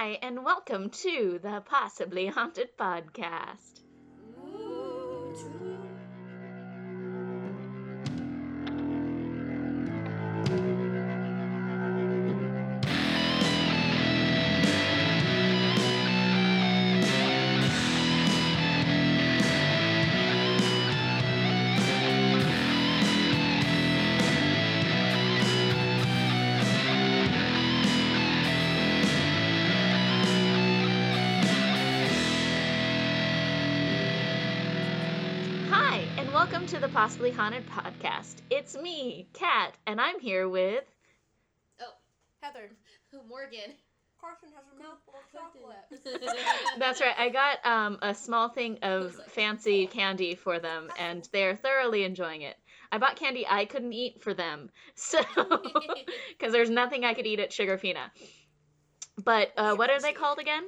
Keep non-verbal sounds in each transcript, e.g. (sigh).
Hi, and welcome to the Possibly Haunted Podcast. Possibly Haunted Podcast. It's me, Kat, and I'm here with. Oh, Heather. Who, (laughs) Morgan. Carson has a mouthful of chocolate. (laughs) That's (laughs) right, I got um, a small thing of fancy candy for them, and they're thoroughly enjoying it. I bought candy I couldn't eat for them, so. Because there's nothing I could eat at Sugarfina. But uh, what are they called again?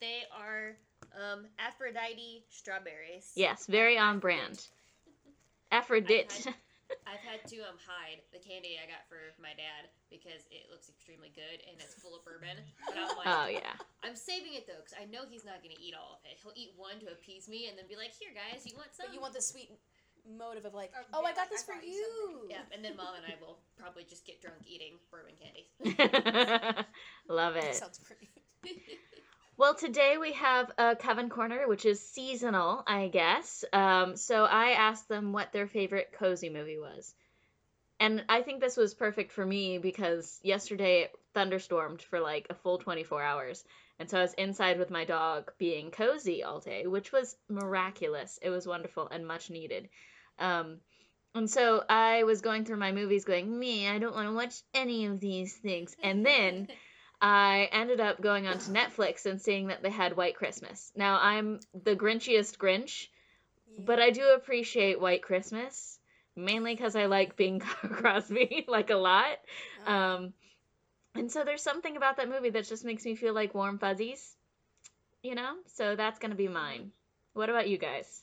they are um, Aphrodite strawberries. Yes, very on brand. Aphrodite. I've had to um, hide the candy I got for my dad because it looks extremely good and it's full of bourbon. But I'm like, Oh, yeah. I'm saving it though because I know he's not going to eat all of it. He'll eat one to appease me and then be like, "Here, guys, you want some?" But you want the sweet motive of like, Or oh, be I got this I for you you. Yeah, and then mom and I will probably just get drunk eating bourbon candy. (laughs) Love That it. sounds pretty. (laughs) Well, today we have a Coven Corner, which is seasonal, I guess. Um, so I asked them what their favorite cozy movie was. And I think this was perfect for me because yesterday it thunderstormed for like a full 24 hours. And so I was inside with my dog being cozy all day, which was miraculous. It was wonderful and much needed. Um, and so I was going through my movies going, me, I don't want to watch any of these things. And then (laughs) I ended up going onto Netflix and seeing that they had White Christmas. Now I'm the Grinchiest Grinch, but I do appreciate White Christmas mainly because I like Bing (laughs) Crosby like a lot. Uh, Um, and so there's something about that movie that just makes me feel like warm fuzzies, you know. So that's gonna be mine. What about you guys?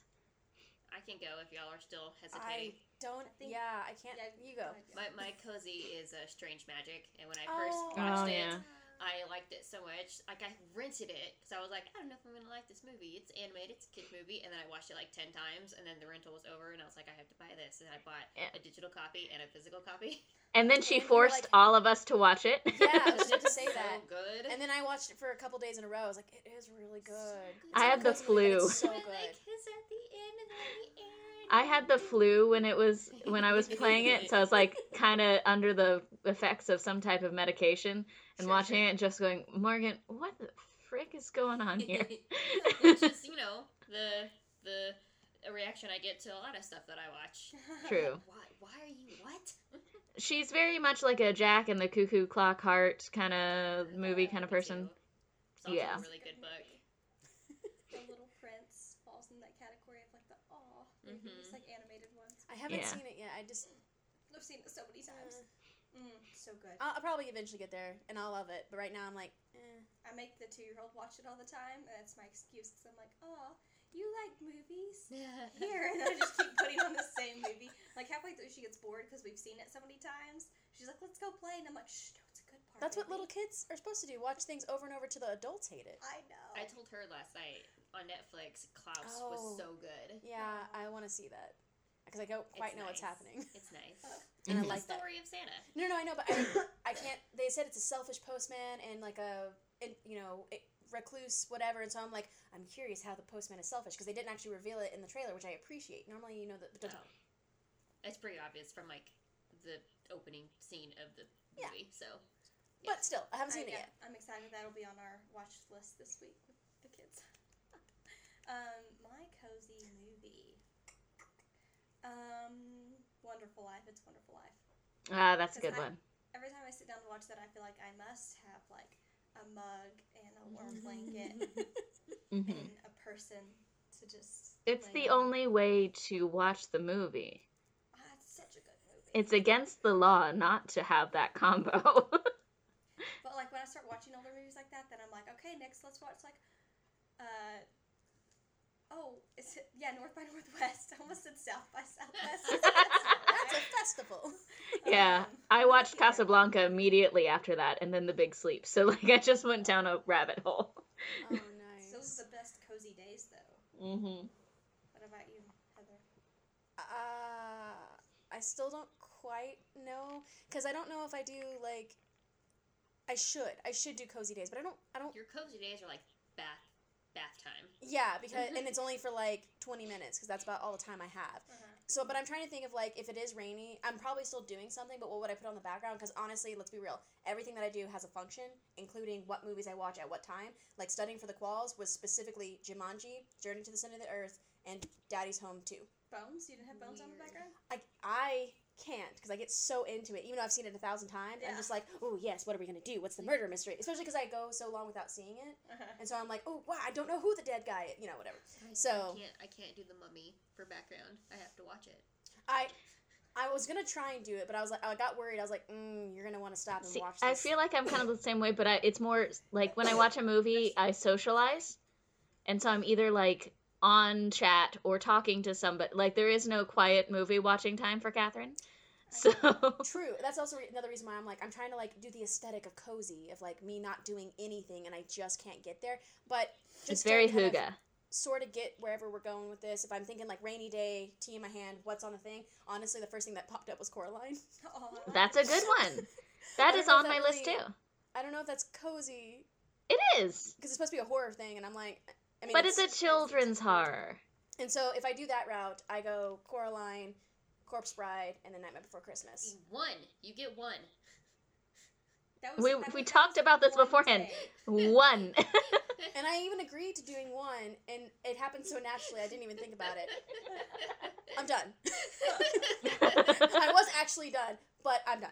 I can go if y'all are still hesitating. I hesitating. don't. think- yeah, I can't. Yeah, you go. My, my cozy is uh, Strange Magic, and when I first Oh. watched Oh, it, yeah. I liked it so much. Like I rented it because I was like, I don't know if I'm gonna like this movie. It's animated, it's a kid movie, and then I watched it like ten times, and then the rental was over, and I was like, I have to buy this, and I bought Yeah. a digital copy and a physical copy. (laughs) And then (laughs) she And forced like- all of us to watch it. Yeah, I was It's to (laughs) say so that. good. And then I watched it for a couple days in a row. I was like, it is really good. good. I had the It's not a cozy movie, but flu. It's so When good. they kiss at the end, and then at the end. I had the flu when it was when I was playing it, so I was like (laughs) kind of under the effects of some type of medication and Sure, watching sure. it and just going, Morgan, what the frick is going on here? (laughs) it's just you know the the reaction I get to a lot of stuff that I watch. (laughs) True. Why? Why are you what? She's very much like a Jack and the Cuckoo Clock Heart kind of movie kind of person. It's also Yeah. a really good book. The Little Prince falls in that category of like the aw movies, Mhm. like animated ones. I haven't Yeah. seen it yet. I just. I've seen it so many times. Mm, so good. I'll, I'll probably eventually get there, and I'll love it. But right now, I'm like, eh. I make the two-year-old watch it all the time, and that's my excuse because I'm like, oh, you like movies? (laughs) Yeah. Here, and I just keep putting on the same movie. Like halfway through, she gets bored because we've seen it so many times. She's like, let's go play, and I'm like, shh, no, it's a good part. That's what baby." little kids are supposed to do. Watch things over and over till the adults hate it. I know. I told her last night on Netflix, Klaus Oh. was so good. Yeah, I want to see that because I don't quite It's know what's happening. It's (laughs) nice. And I like the that. story of Santa. No, no, I know, but I, I can't. They said it's a selfish postman and like a, and, you know, a recluse, whatever. And so I'm like, I'm curious how the postman is selfish because they didn't actually reveal it in the trailer, which I appreciate. Normally, you know, the, the Oh. It's pretty obvious from like the opening scene of the Yeah. movie. So but still, I haven't I, seen it yeah, yet. I'm excited. That'll be on our watch list this week with the kids. (laughs) um, my cozy movie. Um, Wonderful Life. It's Wonderful Life. Ah, that's a good I- one. Every time I sit down to watch that, I feel like I must have like a mug and a warm blanket (laughs) hmm and a person to just. It's the on. only way to watch the movie. Ah, it's such a good movie. It's against the law not to have that combo. (laughs) But like when I start watching older movies like that, then I'm like, okay, next let's watch like, uh, oh, is it yeah North by Northwest? (laughs) I almost said South by Southwest. (laughs) That's a festival. Yeah, Um, I watched yeah. Casablanca immediately after that, and then The Big Sleep. So (laughs) like, I just went down a rabbit hole. Oh, nice. Those are the best cozy days, though. Mm-hmm. What about you, Heather? Uh, I still don't quite know because I don't know if I do like. I should. I should do cozy days, but I don't. I don't. Your cozy days are like bath time. Yeah, because (laughs) and it's only for like twenty minutes because that's about all the time I have. Uh-huh. So, but I'm trying to think of like if it is rainy, I'm probably still doing something. But what would I put on the background? Because honestly, let's be real. Everything that I do has a function, including what movies I watch at what time. Like studying for the quals was specifically Jumanji, Journey to the Center of the Earth, and Daddy's Home Too. Bones? You didn't have bones on the background? I I can't because I get so into it. Even though I've seen it a thousand times, I'm just like, oh yes, what are we gonna do? What's the murder mystery? Especially because I go so long without seeing it, Uh-huh. and so I'm like, oh wow, I don't know who the dead guy. is. You know, whatever. I, So- I can't I can't do the mummy for background. I have to watch it. I I was gonna try and do it, but I was like, I got worried. I was like, mm, you're gonna want to stop and See, watch. I feel like I'm kind of the same way, but I, it's more like when I (laughs) watch a movie, I socialize, and so I'm either like on chat or talking to somebody. Like there is no quiet movie watching time for Catherine. So (laughs) True. That's also re- another reason why I'm like I'm trying to like do the aesthetic of cozy of like me not doing anything and I just can't get there. But it's very hygge. Sort of get wherever we're going with this. If I'm thinking like rainy day, tea in my hand, what's on the thing? Honestly, the first thing that popped up was Coraline. Oh, (laughs) (laughs) That's a good one. That is on that my list too. I don't know if that's cozy It is, because it's supposed to be a horror thing, and I'm like, I mean, but it's a children's horror. And so if I do that route, I go Coraline, Corpse Bride, and then Nightmare Before Christmas. One. You get one. (laughs) That We- that we talked about this one beforehand. day. One. (laughs) And I even agreed to doing one, and it happened so naturally I didn't even think about it. I'm done. (laughs) I was actually done, but I'm done.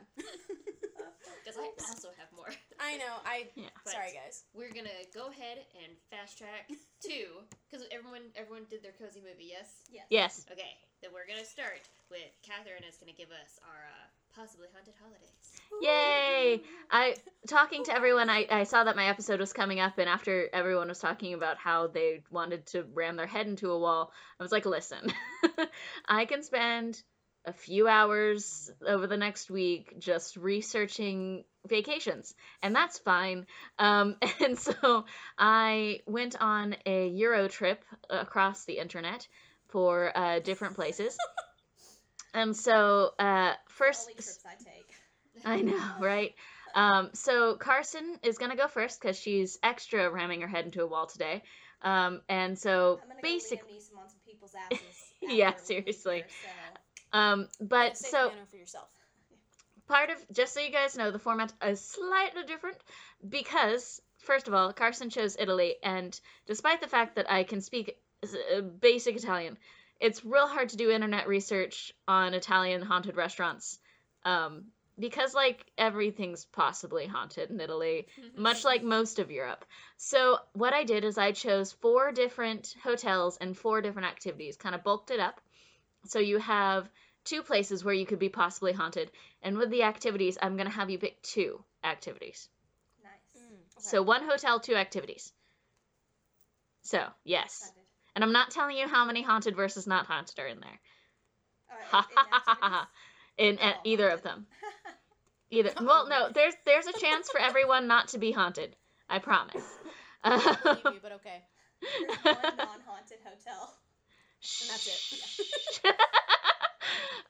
Because I also have more. (laughs) I know. I (laughs) Yeah. sorry guys. We're gonna go ahead and fast track two because everyone everyone did their cozy movie. Yes. Yes. Yes. Okay, then we're gonna start with Catherine is gonna give us our uh, possibly haunted holidays. Yay! I talking to everyone. I, I saw that my episode was coming up, and after everyone was talking about how they wanted to ram their head into a wall, I was like, "Listen, (laughs) I can spend a few hours over the next week just researching vacations, and that's fine." Um, (laughs) and so I went on a Euro trip across the internet for uh, different places. (laughs) And so, uh, first, Only trips I take. (laughs) I know, right? Um, so Carson is gonna go first because she's extra ramming her head into a wall today. Um, and so I'm gonna go on some people's asses. Yeah, after we leave seriously. here, so. Um, but so piano for yourself. part of just so you guys know, the format is slightly different because first of all, Carson chose Italy, and despite the fact that I can speak uh, basic Italian, it's real hard to do internet research on Italian haunted restaurants. Um, because like everything's possibly haunted in Italy, (laughs) much like most of Europe. So what I did is I chose four different hotels and four different activities, kind of bulked it up. So you have two places where you could be possibly haunted, and with the activities, I'm gonna have you pick two activities. Nice. Mm, okay. So one hotel, two activities. So yes, and I'm not telling you how many haunted versus not haunted are in there. Alright, Ha in ha ha ha ha. In Oh, either of them. (laughs) Either. Well, no, there's there's a chance for everyone not to be haunted. I promise. I (laughs) believe you, but (laughs) okay. There's one non-haunted hotel. And that's it.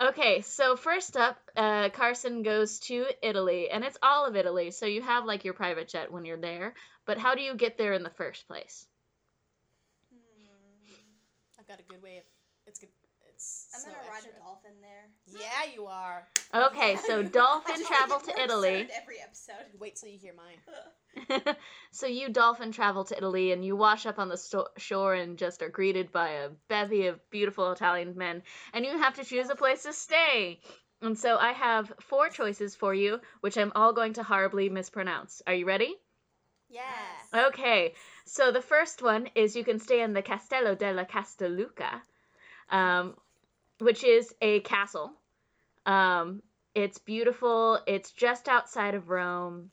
Okay, so first up, uh, Carson goes to Italy, and it's all of Italy. So you have like your private jet when you're there, but how do you get there in the first place? Hmm. I've got a good way of. It's good. It's. I'm so gonna ride extra. a dolphin there. Yeah, you are. Okay, so (laughs) dolphin travel to (laughs) Italy. Every episode. Wait till you hear mine. (laughs) (laughs) so you dolphin travel to Italy and you wash up on the sto- shore and just are greeted by a bevy of beautiful Italian men and you have to choose a place to stay. And so I have four choices for you, which I'm all going to horribly mispronounce. Are you ready? Yeah. Okay. So the first one is you can stay in the Castello della Castelluccia, um, which is a castle. Um, it's beautiful. It's just outside of Rome.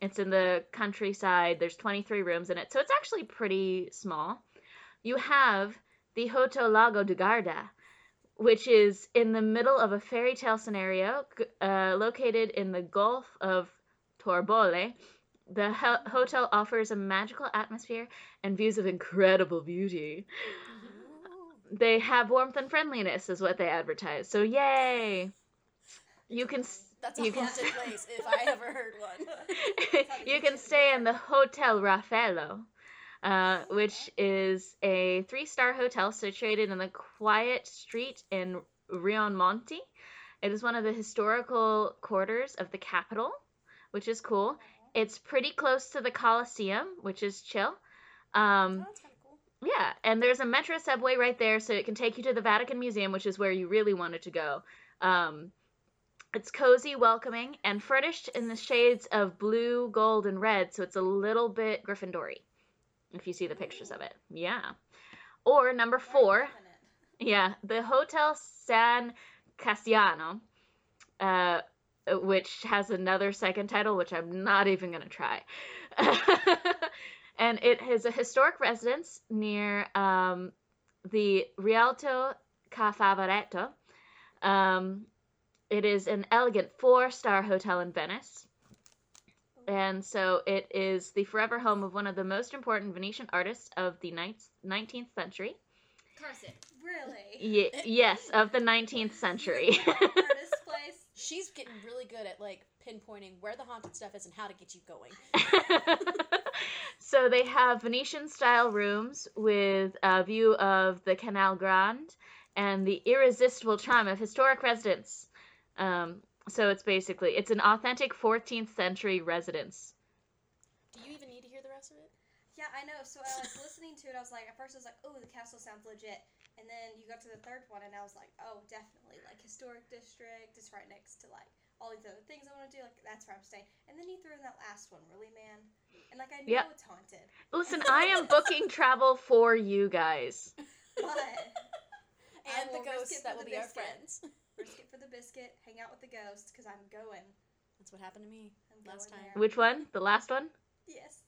It's in the countryside. There's 23 rooms in it, so it's actually pretty small. You have the Hotel Lago di Garda, which is in the middle of a fairy tale scenario uh, located in the Gulf of Torbole. The ho- hotel offers a magical atmosphere and views of incredible beauty. They have warmth and friendliness, is what they advertise. So, yay! You can That's a You can- (laughs) place if I ever heard one. (laughs) you can (laughs) stay in the Hotel Raffaello, uh, which is a three star hotel situated in the quiet street in Rionmonte. It is one of the historical quarters of the capital, which is cool. It's pretty close to the Colosseum, which is chill. Um, Oh, that's kind of cool. yeah, and there's a metro subway right there, so it can take you to the Vatican Museum, which is where you really wanted to go. Um, it's cozy, welcoming, and furnished in the shades of blue, gold, and red, so it's a little bit Gryffindory, if you see the pictures of it. Yeah. Or number four, yeah, the Hotel San Cassiano, uh, which has another second title, which I'm not even going to try. (laughs) and it is a historic residence near um, the Rialto Ca Favoretto. Um, it is an elegant four star hotel in Venice. And so it is the forever home of one of the most important Venetian artists of the 19th century. Carson. Really? Ye- yes, of the 19th century. (laughs) Artist place. She's getting really good at like pinpointing where the haunted stuff is and how to get you going. (laughs) so they have Venetian style rooms with a view of the Canal Grande and the irresistible charm of historic residence. Um, so it's basically it's an authentic 14th century residence. Do you even need to hear the rest of it? Yeah, I know. So I was listening to it. I was like, at first I was like, oh, the castle sounds legit. And then you got to the third one, and I was like, oh, definitely. Like, historic district. It's right next to, like, all these other things I want to do. Like, that's where I'm staying. And then you threw in that last one, really, man? And, like, I know Yep. it's haunted. Listen, (laughs) I am booking travel for you guys. But (laughs) And the will ghosts that will the be our friends. Risk it for the biscuit, hang out with the ghosts, because I'm going. That's what happened to me. Last time. there. Which one? The last one? Yes.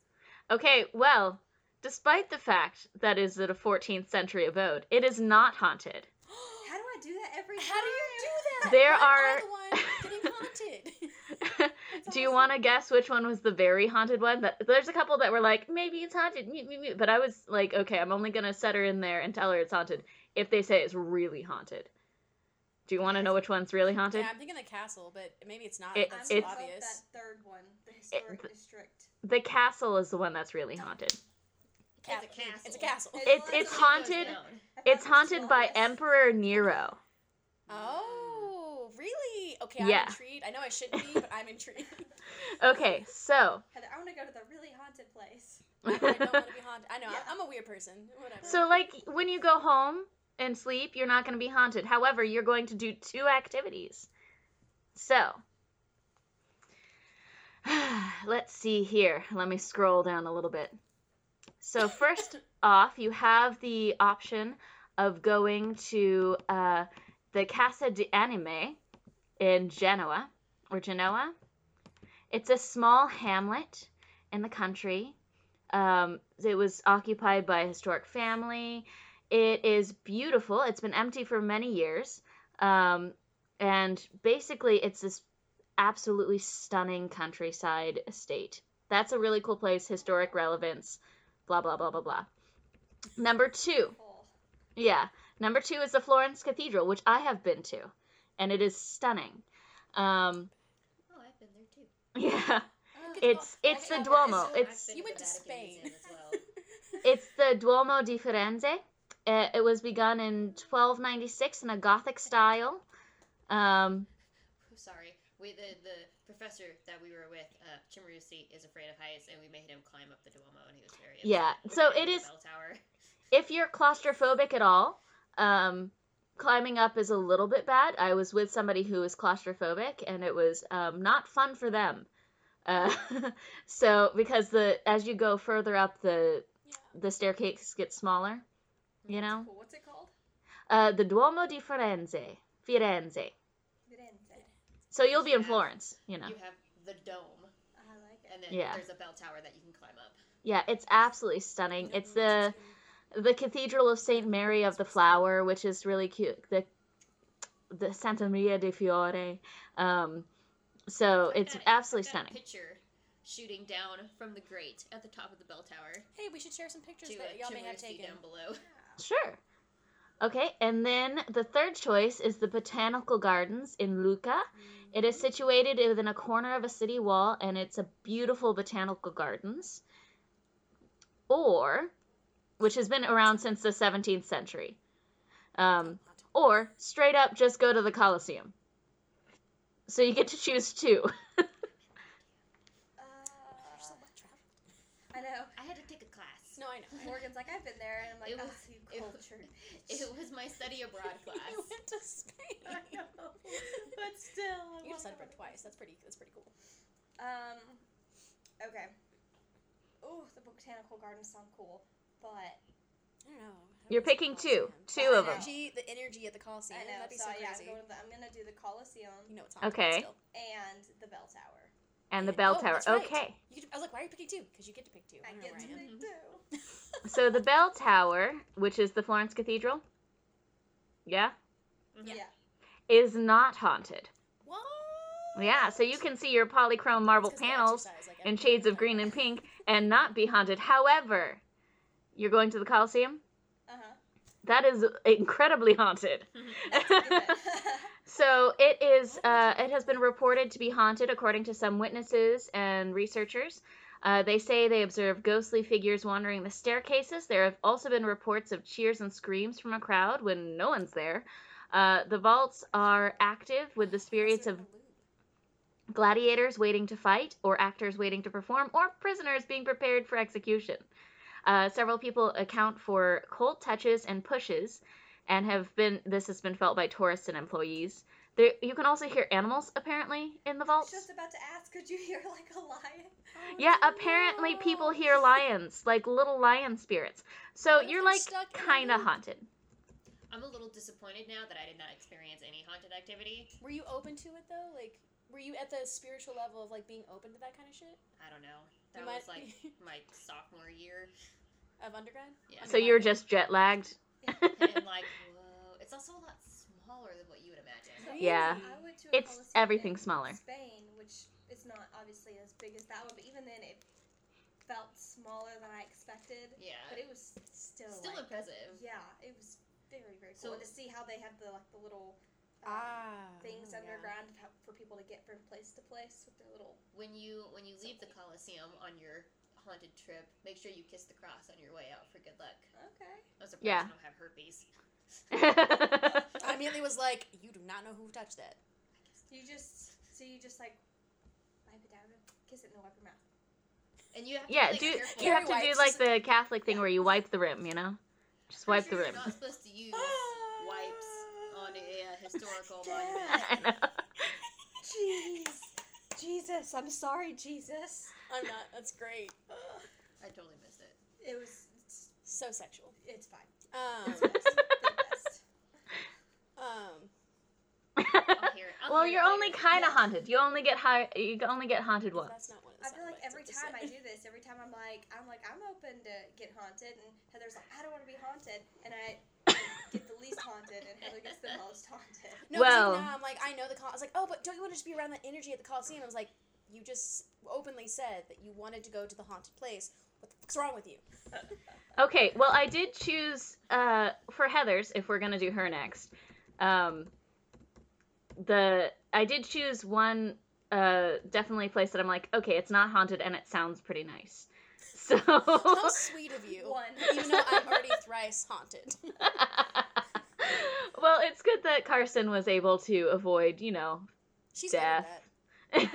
Okay, well, despite the fact that is it a 14th century abode, it is not haunted. (gasps) How do I do that every time? How do you do that? There Why are- am I the one getting haunted. (laughs) Do you want to guess which one was the very haunted one? That there's a couple that were like maybe it's haunted, but I was like, okay, I'm only gonna set her in there and tell her it's haunted if they say it's really haunted. Do you want to know which one's really haunted? yeah, I'm thinking the castle, but maybe it's not. It- That's I'm so it's- obvious. that third one, the historic th- district. The castle is the one that's really haunted. It's a castle. It's a castle. It's- It's it's that's what it goes haunted. down. I thought It's haunted by. Emperor Nero. Oh, really? Okay, I'm Yeah. intrigued. I know I shouldn't be, but I'm intrigued. (laughs) (laughs) Okay, so Heather, I want to go to the really haunted place. I don't want to be haunted. I know. (laughs) Yeah. I'm a weird person. Whatever. so like when you go home and sleep, you're not going to be haunted. However, you're going to do two activities. So, (sighs) let's see here. Let me scroll down a little bit. So, (laughs) first off, you have the option of going to uh, the Casa di Anime in Genoa or Genoa. It's a small hamlet in the country. Um, it was occupied by a historic family. It is beautiful. It's been empty for many years. Um, and basically, it's this absolutely stunning countryside estate. That's a really cool place, historic relevance, blah, blah, blah, blah, blah. Number two. yeah, number two is the Florence Cathedral, which I have been to, and it is stunning. Um, Oh, I've been there too. (laughs) yeah, it's it's the Duomo. It's You went to Spain. Well. (laughs) It's the Duomo di Firenze. Uh, it was begun in 1296 in a Gothic style. Um, Oh, Sorry, we the the professor that we were with, uh, Chimarusi, is afraid of heights, and we made him climb up the Duomo, and he was very. Yeah, We so made him it the is- bell tower. (laughs) if you're claustrophobic at all, um, climbing up is a little bit bad. I was with somebody who was claustrophobic, and it was um, not fun for them. Uh, (laughs) so because the as you go further up, the yeah. the staircase gets smaller. You know, Cool. What's it called? uh, the Duomo di Firenze, Firenze. Firenze. So you'll be in Yeah. Florence. You know. You have the dome, I like it. and then Yeah. there's a bell tower that you can climb up. Yeah, it's absolutely stunning. It's the the Cathedral of Saint Mary of the Flower, which is really cute. The the Santa Maria de Fiore. Um, so I've it's got- absolutely I've got a stunning. picture shooting down from the grate at the top of the bell tower Hey, we should share some pictures to, that y'all may have taken. down below. (laughs) Sure. Okay, and then the third choice is the Botanical Gardens in Lucca. It is situated within a corner of a city wall, and it's a beautiful botanical gardens. Or, which has been around since the 17th century. Um, or straight up just go to the Colosseum. So you get to choose two. (laughs) You're so Uh, much travel. I know. I had to take a class. No, I know. Morgan's like, I've been there, and I'm like, It oh, was- you it- cultured. (laughs) It was my study abroad class. (laughs) you class. went to Spain. I know, but still, I You just wanna had it twice. That's pretty. That's pretty cool. Um. Okay. Oh, the botanical gardens sound cool, but I don't know. I You're picking the two. Coliseum. Two the of 'em. energy, The energy at the Coliseum. I know. That'd be so so yeah, crazy. go to the, I'm gonna do the Colosseum You know it's haunted Okay. Still. and the bell tower. And the bell Oh, tower. that's right. Okay. You could, I was like, why are you picking two? Because you get to pick two. I don't get to I pick two. So the bell (laughs) tower, which is the Florence Cathedral, yeah, Yeah. Yeah. is not haunted. What? Yeah, so you can see your polychrome marble It's 'cause they panels exercise, like, in shades of green and pink and not be haunted. However, you're going to the Colosseum? Uh huh. That is incredibly haunted. (laughs) (laughs) So it is. Uh, it has been reported to be haunted, according to some witnesses and researchers. Uh, they say they observe ghostly figures wandering the staircases. There have also been reports of cheers and screams from a crowd when no one's there. Uh, the vaults are active with the spirits of gladiators waiting to fight, or actors waiting to perform, or prisoners being prepared for execution. Uh, several people account for cold touches and pushes, and have been this has been felt by tourists and employees. There, you can also hear animals apparently in the vault. I was vaults. just about to ask, could you hear like a lion? Oh, yeah, apparently people hear lions, like little lion spirits. So What you're like stuck in a kind of haunted. I'm a little disappointed now that I did not experience any haunted activity. Were you open to it though? Like, were you at the spiritual level of like being open to that kind of shit I don't know. That You was might- like (laughs) my sophomore year, of undergrad? Yeah. So you're just jet lagged. And like, whoa, it's also a lot smaller than what you would imagine. Really? Yeah. I went to a It's everything in smaller. Spain, which is not obviously as big as that one, but even then it felt smaller than I expected. Yeah, But it was still still like, impressive. yeah, it was very very So- cool. and to see how they have the like the little um, Ah. things yeah. underground to help- for people to get from place to place with their little. When you when you So leave the cute. Colosseum on your haunted trip, make sure you kiss the cross on your way out for good luck. Okay. I was surprised Yeah. I don't have herpes. (laughs) I immediately was like, you do not know who touched that. You just so you just like wipe it down and kiss it and wipe your mouth. And you have to yeah, be, like, do careful. you have to do like the Catholic thing where you wipe the rim, you know? Just wipe Pretty the sure rim. You're not supposed to use (laughs) wipes on a uh, historical monument. (laughs) I know. Jeez, Jesus, I'm sorry, Jesus. I'm not. That's great. I totally missed it. It was it's, So sexual. it's fine. Um. It's best. the best. um. I'll hear it. I'll well, you're only kind of haunted. You only get high. You only get haunted once. That's not one of the I feel like every time I do this, every time I'm like, I'm like, I'm open to get haunted, and Heather's like, I don't want to be haunted, and I get the least haunted, and Heather gets the most haunted. No, Well- even now I'm like, I know the. Col- I was like, oh, but don't you want to just be around that energy at the Coliseum? I was like, you just openly said that you wanted to go to the haunted place. What the fuck's wrong with you? (laughs) Okay, well, I did choose uh, for Heather's if we're gonna do her next. Um, the I did choose one uh, definitely place that I'm like, okay, it's not haunted and it sounds pretty nice. So How (laughs) sweet of you. One. Even though I'm already thrice haunted. (laughs) well, it's good that Carson was able to avoid, you know. She's Death. Good.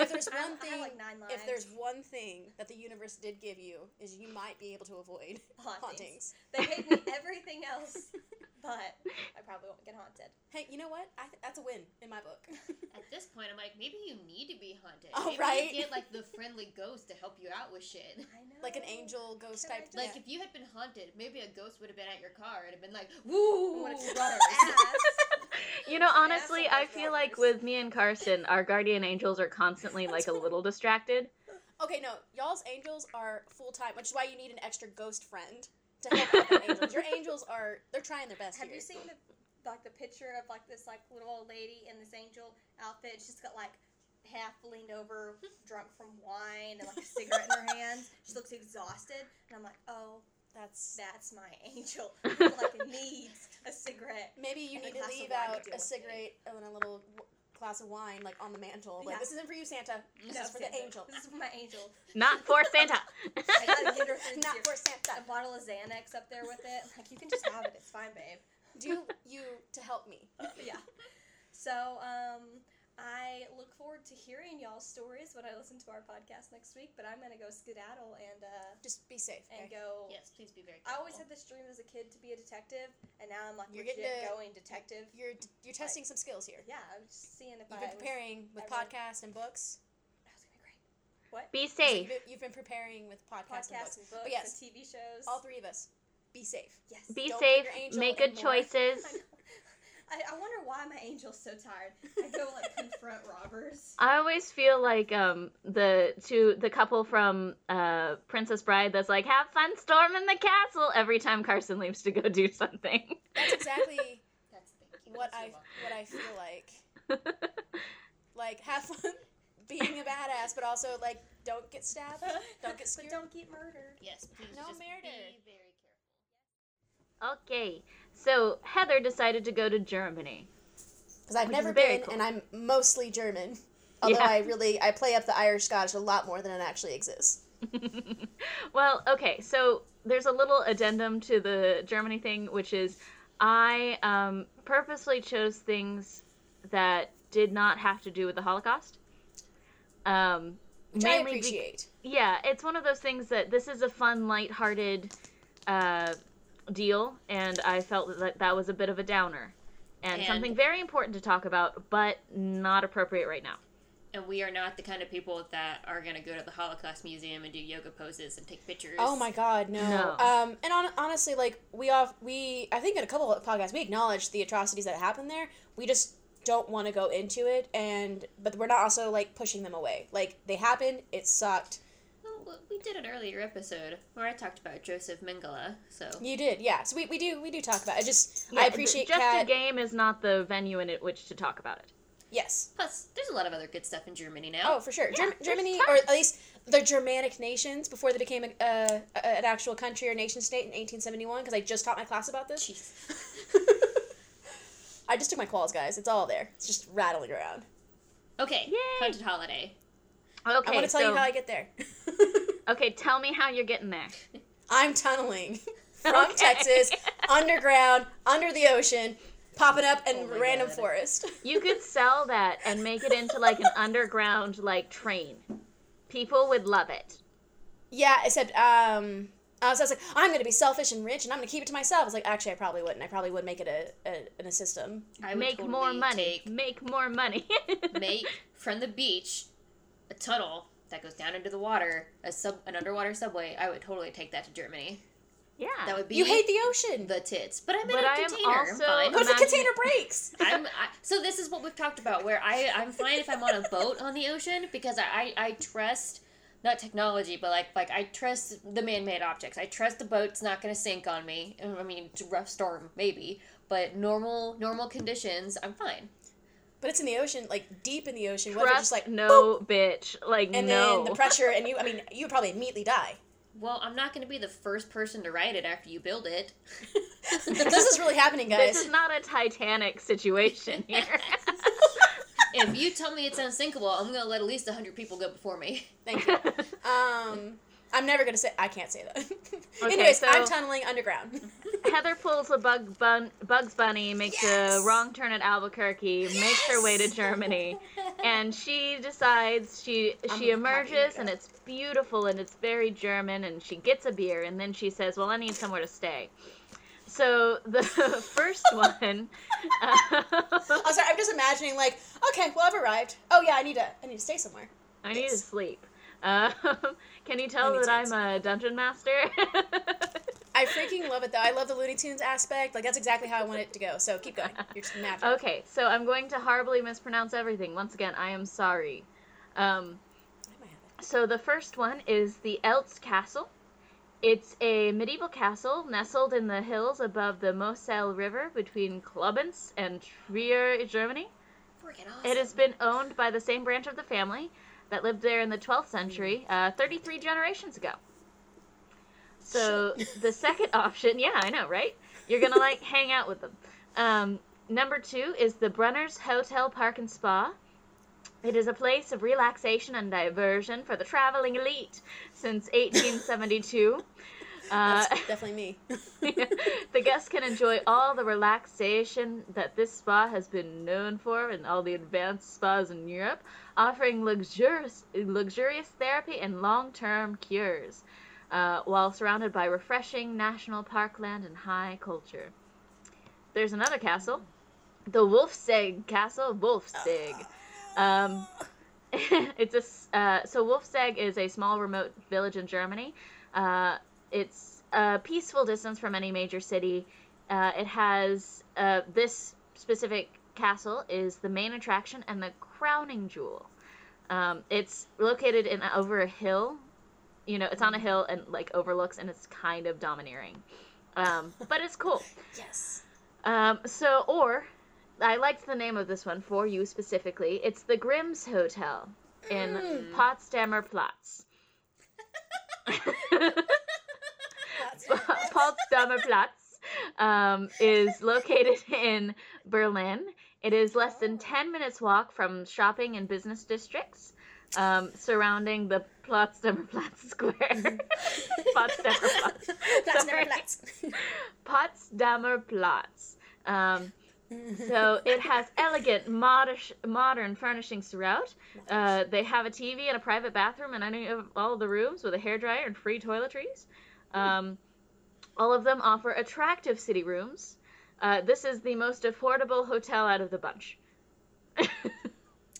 If there's (laughs) one thing, like nine if there's one thing that the universe did give you, is you might be able to avoid hauntings. They gave me everything else, (laughs) but I probably won't get haunted. Hey, you know what? I th- that's a win in my book. (laughs) At this point, I'm like, maybe you need to be haunted. Oh, maybe right. you get like the friendly ghost to help you out with shit. I know. like an angel ghost Can type. just- Like yeah. if you had been haunted, maybe a ghost would have been at your car and have been like, "Woo, wanna her ass. You know, honestly, I feel like with me and Carson, our guardian angels are constantly like a little distracted. Okay, no, y'all's angels are full time, which is why you need an extra ghost friend to help out your (laughs) angels. Your angels are they're trying their best Have here. you seen the like the picture of like this like little old lady in this angel outfit. She's got like half leaned over, drunk from wine, and like a cigarette in her (laughs) hand. She looks exhausted, and I'm like, oh, That's that's my (laughs) angel. (laughs) Who like needs a cigarette. maybe you need to leave out a with it. cigarette and a little glass of wine like on the mantle. Like Yeah. this isn't for you, Santa. This No, is for the angel. This is for my angel. Not for Santa. (laughs) I gotta get her through Not for. Santa. a bottle of Xanax up there with it. Like you can just have it. It's fine, babe. Do you to help me? yeah. So, um, I look forward to hearing y'all's stories when I listen to our podcast next week. But I'm gonna go skedaddle and uh, Just be safe. and Okay? go. Yes, please be very Careful. I always had this dream as a kid to be a detective, and now I'm like You're legit getting to- going detective. You're you're testing some skills here. Yeah, I'm just seeing if You've I been was- preparing with I podcasts and books. That was gonna be great. What? Be So safe. You've been, you've been preparing with podcasts, Podcasts and and books. books yes. and TV shows. All three of us. Be safe. Yes. Be Don't safe. Make good more- choices. (laughs) I. I, I wonder why my angel's so tired. I go like (laughs) confront robbers. I always feel like um the to the couple from uh Princess Bride that's like have fun storming the castle every time Carson leaves to go do something. That's exactly (laughs) That's what I what I feel like. (laughs) Like have fun being a badass, but also like don't get stabbed. Don't get scared, but don't get murdered. Yes, please. No just murder. Be very careful. okay, so Heather decided to go to Germany. Because I've never been, cool. and I'm mostly German. (laughs) Although Yeah. I really I play up the Irish Scottish a lot more than it actually exists. (laughs) well, okay, so there's a little addendum to the Germany thing, which is I um, purposely chose things that did not have to do with the Holocaust. Um, Which I mainly be- appreciate. yeah, it's one of those things that this is a fun, lighthearted uh, deal, and I felt that that was a bit of a downer. And, And- something very important to talk about, but not appropriate right now. And we are not the kind of people that are going to go to the Holocaust Museum and do yoga poses and take pictures. Oh my god, no. No. Um, and on, honestly, like we off we I think in a couple of podcasts we acknowledge the atrocities that happened there. We just don't want to go into it, and but we're not also like pushing them away. Like they happened, it sucked. Well, we did an earlier episode where I talked about Joseph Mengele, so You did, yeah. So we, we do we do talk about it. I Just Yeah, I th- appreciate just Kat. a game is not the venue in it which to talk about it. Yes. plus there's a lot of other good stuff in Germany now. Oh, for sure. Yeah, Germ- Germany, tons. or at least the Germanic nations, before they became a, uh, an actual country or nation state in 1871, because I just taught my class about this. Jeez. (laughs) I just took my quals, guys. It's all there. It's just rattling around. Okay, Yay. haunted holiday. Okay, I want to tell so, you how I get there. (laughs) okay, tell me how you're getting there. I'm tunneling (laughs) from Okay. Texas, (laughs) underground, under the ocean, popping up in Oh random God. forest. You could sell that and make it into like an underground like train. People would love it. yeah, except um, I was, I was like, I'm gonna be selfish and rich, and I'm gonna keep it to myself. I was like, actually, I probably wouldn't. I probably would make it a, a, in a system. I would Make totally more money. Take, Make more money. make from the beach a tunnel that goes down into the water, a sub, an underwater subway. I would totally take that to Germany. yeah. That would be You hate the ocean. the tits, but I'm in But a I container. I'm fine. what if the container breaks? (laughs) I'm, I, so this is what we've talked about. Where I I'm fine if I'm on a boat on the ocean because I I, I trust not technology, but like like I trust the man-made objects. I trust the boat's not going to sink on me. I mean, it's a rough storm maybe, but normal normal conditions, I'm fine. But it's in the ocean, like deep in the ocean. What if it's Trust just like no bitch. Like no and no. then the pressure, and you, I mean, you would probably immediately die. Well, I'm not going to be the first person to ride it after you build it. (laughs) this is really happening, (laughs) guys. this is not a Titanic situation here. (laughs) if you tell me it's unsinkable, I'm going to let at least 100 people go before me. Thank you. Um, I'm never gonna say. I can't say that. (laughs) Okay, Anyways, so- I'm tunneling underground. (laughs) Heather pulls a bug bun, Bugs Bunny, makes Yes! a wrong turn at Albuquerque, makes her way to Germany, (laughs) and she decides she I'm she emerges and it's beautiful and it's very German and she gets a beer and then she says, "Well, I need somewhere to stay." So the first one, uh, I'm sorry. I'm just imagining like, okay, well, I've arrived. Oh yeah, I need to. I need to stay somewhere. I need to sleep. Um, (laughs) can you tell Looney that I'm a dungeon master? (laughs) I freaking love it though. I love the Looney Tunes aspect. Like that's exactly how I want it to go. So keep going. (laughs) You're just magic. okay, so I'm going to horribly mispronounce everything. Once again, I am sorry. Um, I might have it. So the first one is the Eltz Castle, It's a medieval castle nestled in the hills above the Moselle River between Koblenz and Trier, Germany. Freaking awesome. It has been owned by the same branch of the family that lived there in the 12th century, uh, 33 generations ago. So the second (laughs) option, yeah, I know, right? You're gonna like hang out with them. Um, number two is the Brunners Hotel Park and Spa. It is a place of relaxation and diversion for the traveling elite since 1872. (laughs) Uh, That's definitely me. (laughs) (laughs) (laughs) the guests can enjoy all the relaxation that this spa has been known for in all the advanced spas in Europe, offering luxurious, luxurious therapy and long term cures, uh, while surrounded by refreshing national parkland and high culture. There's another castle, the Wolfsegg Castle, Wolfsegg. Um, it's a uh, so Wolfsegg is a small remote village in Germany. Uh, it's a peaceful distance from any major city. Uh, it has uh, this specific castle is the main attraction and the crowning jewel. Um, it's located in over a hill. You know, it's on a hill and like overlooks, and it's kind of domineering. Um, (laughs) but it's cool. Yes. Um, so, or I liked the name of this one for you specifically. It's the Grimm's Hotel in Mm. Potsdamer Platz. (laughs) (laughs) Potsdamer (laughs) Platz um, is located (laughs) in Berlin. It is less than 10 minutes walk from shopping and business districts um, surrounding the Potsdamer Platz Square. Potsdamer (laughs) Platz. Never Platz. Potsdamer Platz. Um, so it has elegant, modish, modern furnishings throughout. Uh, they have a TV and a private bathroom in any of all the rooms with a hairdryer and free toiletries. Um, all of them offer attractive city rooms. Uh, this is the most affordable hotel out of the bunch.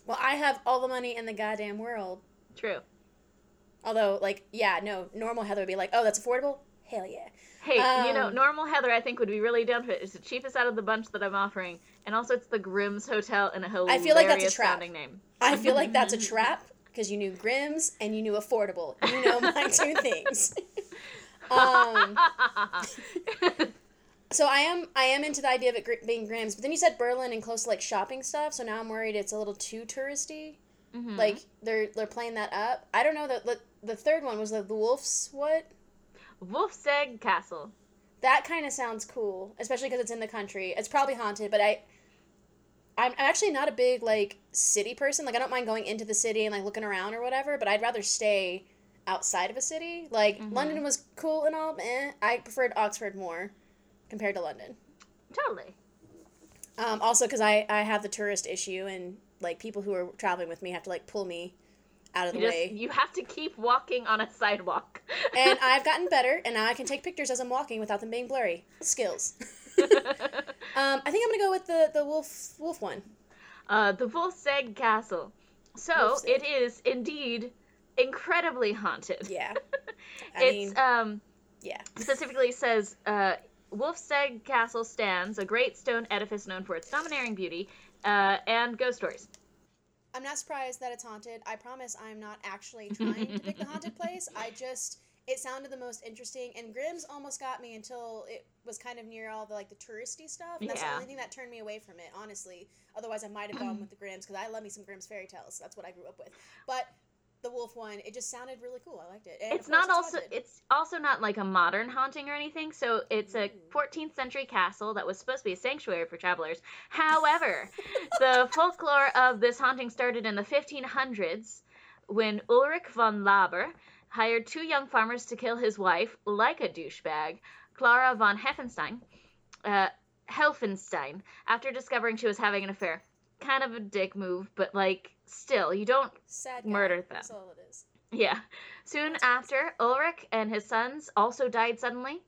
Well, I have all the money in the goddamn world. True. Although, like, yeah, no, normal Heather would be like, oh, that's affordable? Hell yeah. Hey, you know, Um, normal Heather, I think would be really down for it. It's the cheapest out of the bunch that I'm offering, and also it's the Grimm's Hotel in a hilarious I feel like that's a trap. name. I feel like that's a (laughs) trap because you knew Grimm's and you knew affordable. You know my (laughs) two things. Um, (laughs) so I am I am into the idea of it gr- being Grimm's, but then you said Berlin and close to like shopping stuff, so now I'm worried it's a little too touristy. Mhm. Like they're they're playing that up. I don't know the the, the third one was the, the Wolf's what? Wolf's Egg Castle. That kind of sounds cool, especially because it's in the country. It's probably haunted, but I I'm I'm actually not a big like city person. Like I don't mind going into the city and like looking around or whatever, but I'd rather stay outside of a city. Like Mhm. London was cool and all, eh. I preferred Oxford more compared to London. Totally. Um, also because I I have the tourist issue and like people who are traveling with me have to like pull me out of the You just way. you have to keep walking on a sidewalk. and (laughs) I've gotten better, and now I can take pictures as I'm walking without them being blurry. Skills. (laughs) Um, I think I'm gonna go with the the wolf wolf one. uh, the Wolfsegg Castle. So Wolfsegg. it is indeed incredibly haunted. Yeah. (laughs) I it's mean, um yeah. specifically says uh, Wolfsegg Castle stands, a great stone edifice known for its domineering beauty uh, and ghost stories. I'm not surprised that it's haunted. I promise I'm not actually trying to pick the haunted place. I just it sounded the most interesting, and Grimm's almost got me until it was kind of near all the like the touristy stuff. And that's the only thing that turned me away from it, honestly. Otherwise, I might have gone with the Grimm's because I love me some Grimm's fairy tales. That's what I grew up with. But the wolf one, it just sounded really cool. I liked it. And it's not also haunted. it's also not like a modern haunting or anything so it's a 14th century castle that was supposed to be a sanctuary for travelers however (laughs) the folklore of this haunting started in the 1500s when ulrich von laber hired two young farmers to kill his wife like a douchebag clara von heffenstein uh, helfenstein after discovering she was having an affair kind of a dick move but like still you don't sad guy. murdered them. That's all it is. yeah. Soon after, Ulrich and his sons also died suddenly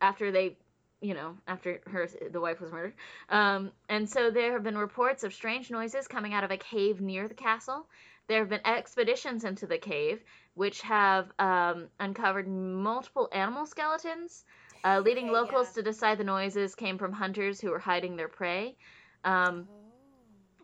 after they, you know, after her the wife was murdered. Um, and so there have been reports of strange noises coming out of a cave near the castle. There have been expeditions into the cave, which have um, uncovered multiple animal skeletons, uh, leading (laughs) Okay, locals yeah. to decide the noises came from hunters who were hiding their prey. Um, Oh.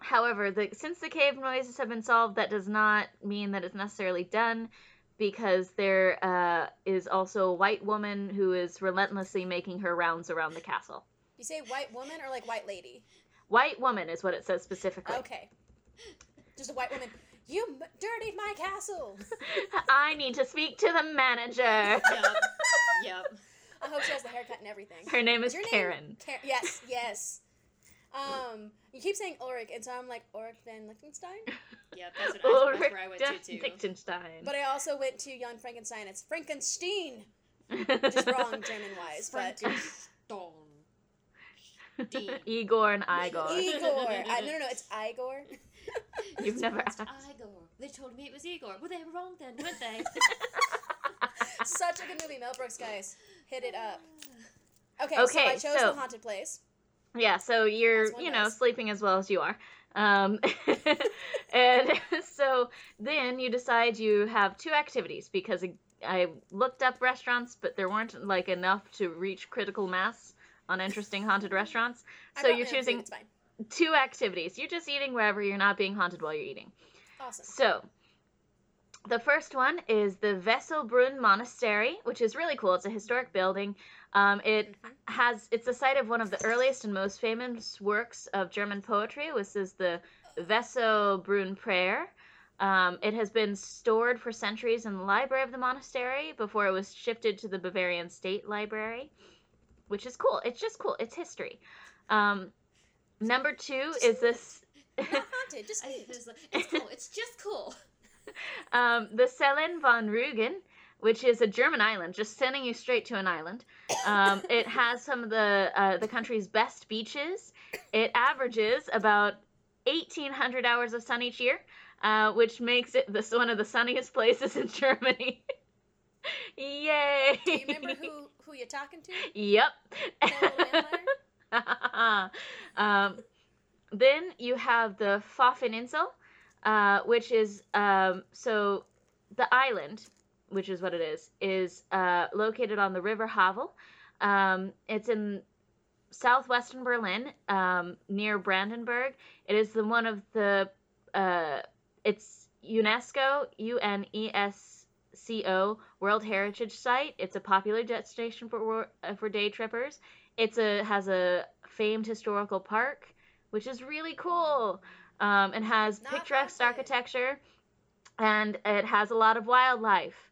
However, the, since the cave noises have been solved, that does not mean that it's necessarily done because there uh, is also a white woman who is relentlessly making her rounds around the castle. You say white woman or like white lady? White woman is what it says specifically. Okay. Just a white woman. You m- dirtied my castle. (laughs) I need to speak to the manager. Yep. Yep. I hope she has the haircut and everything. Her name is your name Karen. Karen. Yes, yes. Um, you keep saying Ulrich, and so I'm like Ulrich von Liechtenstein. (laughs) Yep. That's, what I, that's Ulrich where I went to too. Liechtenstein. But I also went to Young Frankenstein. It's Frankenstein, which is wrong (laughs) German wise. But Frankenstein. Dean. (laughs) Igor and Igor. Igor. I, no, no, no. It's Igor. You've never It's asked. Igor. They told me it was Igor. Well, they were wrong then, weren't they? Such a good movie. Mel Brooks, guys, hit it up. Okay, (sighs) Okay, so I chose so- the haunted place. Yeah, so you're, you know, does. sleeping as well as you are. Um, (laughs) and (laughs) so then you decide you have two activities because I looked up restaurants, but there weren't like enough to reach critical mass on interesting haunted restaurants. So you're my own food, choosing two activities. You're just eating wherever you're not being haunted while you're eating. Awesome. So, the first one is the Wessobrunn Monastery, which is really cool. It's a historic building. Um, it Mhm. has it's the site of one of the earliest and most famous works of German poetry. which is the Wessobrunn Prayer. Um, it has been stored for centuries in the library of the monastery before it was shifted to the Bavarian State Library, which is cool. It's just cool. It's history. Um, number two is this (laughs) Not haunted. Just (laughs) I, it's, cool. It's just cool. (laughs) um, the Selen von Rügen, which is a German island, just sending you straight to an island. Um, (coughs) it has some of the uh, the country's best beaches. It averages about 1,800 hours of sun each year, uh, which makes it this one of the sunniest places in (laughs) Germany. Yay! Do you remember who who you're talking to? Yep. That little vampire? um, then you have the Pfaueninsel, uh, which is um, so the island, which is what it is, is uh, located on the River Havel. Um, it's in southwestern Berlin, um, near Brandenburg. It is the one of the uh, it's UNESCO U N E S C O World Heritage Site. It's a popular destination for uh, for day trippers. It's a has a famed historical park, which is really cool, um, and has Not picturesque architecture, and it has a lot of wildlife.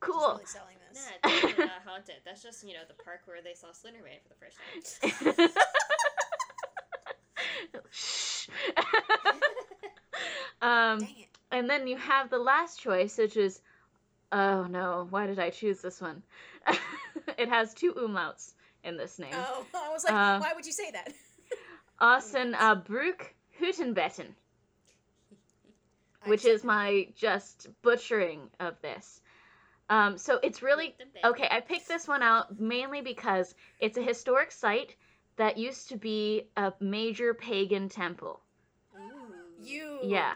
Just Cool. really selling this. Nah, (laughs) it's definitely not haunted. That's just, you know, the park where they saw Slender Man for the first time. Shh. (laughs) um, Dang it. and then you have the last choice, which is, oh no, why did I choose this one? (laughs) it has two umlauts in this name. Oh, I was like, Uh, why would you say that? Austen uh, Bruck Hüttenbetten, which is my just butchering of this. Um, so it's really okay. I picked this one out mainly because it's a historic site that used to be a major pagan temple. You. Yeah.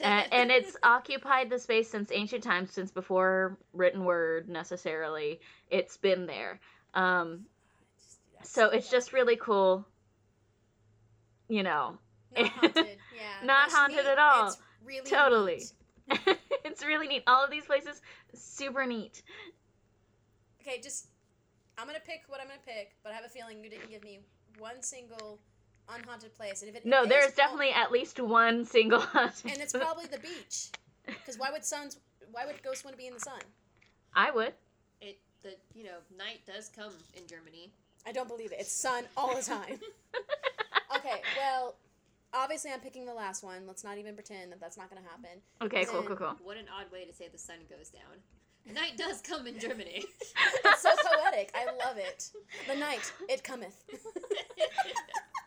uh, and it's (laughs) occupied the space since ancient times, since before written word necessarily. It's been there. Um, so it's just really cool. You know, Not haunted. (laughs) Yeah. Not haunted at all. It's really Totally. (laughs) neat. (laughs) it's really neat. All of these places, super neat. Okay, just I'm gonna pick what I'm gonna pick, but I have a feeling you didn't give me one single unhaunted place, and if it No, there's oh, definitely at least one single (laughs) haunted. and it's probably the beach, because why would suns? Why would ghosts want to be in the sun? I would. It, the, you know, night does come in Germany. I don't believe it. It's sun all the time. (laughs) okay, well, obviously I'm picking the last one. Let's not even pretend that that's not gonna happen. Okay, cool, cool, cool. What an odd way to say the sun goes down. Night does come in Germany. (laughs) It's so poetic. I love it. The night it cometh.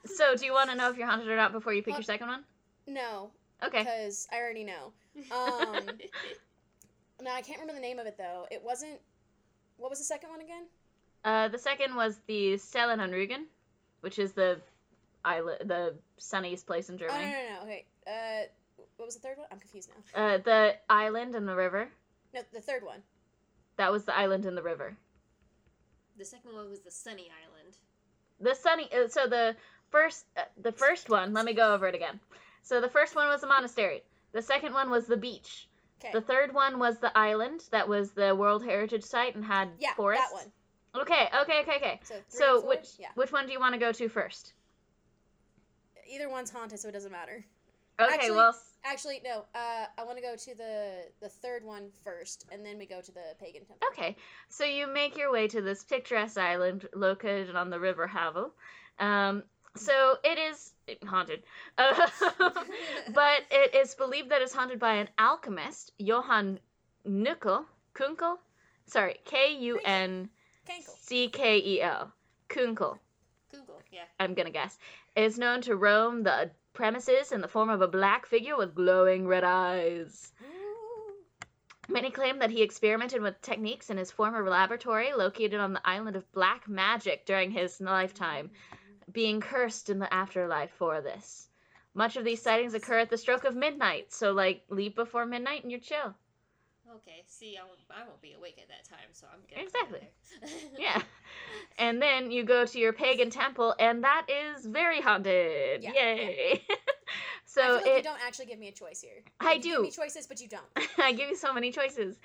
So, do you want to know if you're haunted or not before you pick Uh, your second one? no, Okay. because I already know. Um, (laughs) now I can't remember the name of it though. It wasn't. What was the second one again? Uh, the second was the Selen on Rügen, which is the island, the sunniest place in Oh no Germany. no no. Okay. Uh, what was the third one? I'm confused now. Uh, the island and the river. No, the third one. That was the island and the river. the second one was the Sunny Island. The sunny. Uh, so the first, uh, the first one. Let me go over it again. So the first one was the monastery. The second one was the beach. Okay. The third one was the island that was the World Heritage Site and had yeah, forests. that one. Okay, okay, okay, okay. So, three So and four? which Yeah. which one do you want to go to first? Either one's haunted, so it doesn't matter. Okay, Actually- well, Actually, no. Uh, I want to go to the the third one first, and then we go to the pagan temple. okay. So you make your way to this picturesque island located on the River Havel. Um, so it is haunted, uh, (laughs) but it is believed that it's haunted by an alchemist, Johann Nuckel, Kunckel, sorry, K U N C K E L, Cankle. C K E L, Kunckel. Yeah. I'm gonna guess, is known to roam the premises in the form of a black figure with glowing red eyes. Many claim that he experimented with techniques in his former laboratory located on the island of Black Magic during his lifetime, being cursed in the afterlife for this. Much of these sightings occur at the stroke of midnight, so like leave before midnight and you're chill. Okay. See, I won't, I won't be awake at that time, so I'm good. Exactly. Yeah. (laughs) And then you go to your pagan temple, and that is very haunted. Yeah, Yay! (laughs) I so like you it, don't actually give me a choice here. I do. give me choices, but you don't. (laughs) I give you so many choices.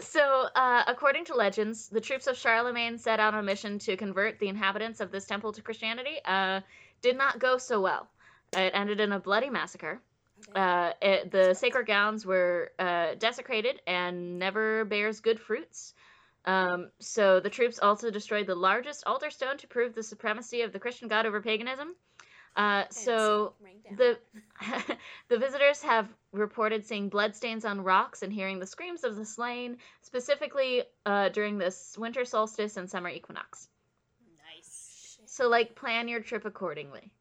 so, uh, according to legends, the troops of Charlemagne set out on a mission to convert the inhabitants of this temple to Christianity. Uh, did not go so well. It ended in a bloody massacre. Okay. Uh, it, the sacred gowns were uh, desecrated and never bears good fruits. Um, so the troops also destroyed the largest altar stone to prove the supremacy of the Christian god over paganism. Uh, so the (laughs) the visitors have reported seeing bloodstains on rocks and hearing the screams of the slain, specifically uh, during this winter solstice and summer equinox. nice. So, like, plan your trip accordingly.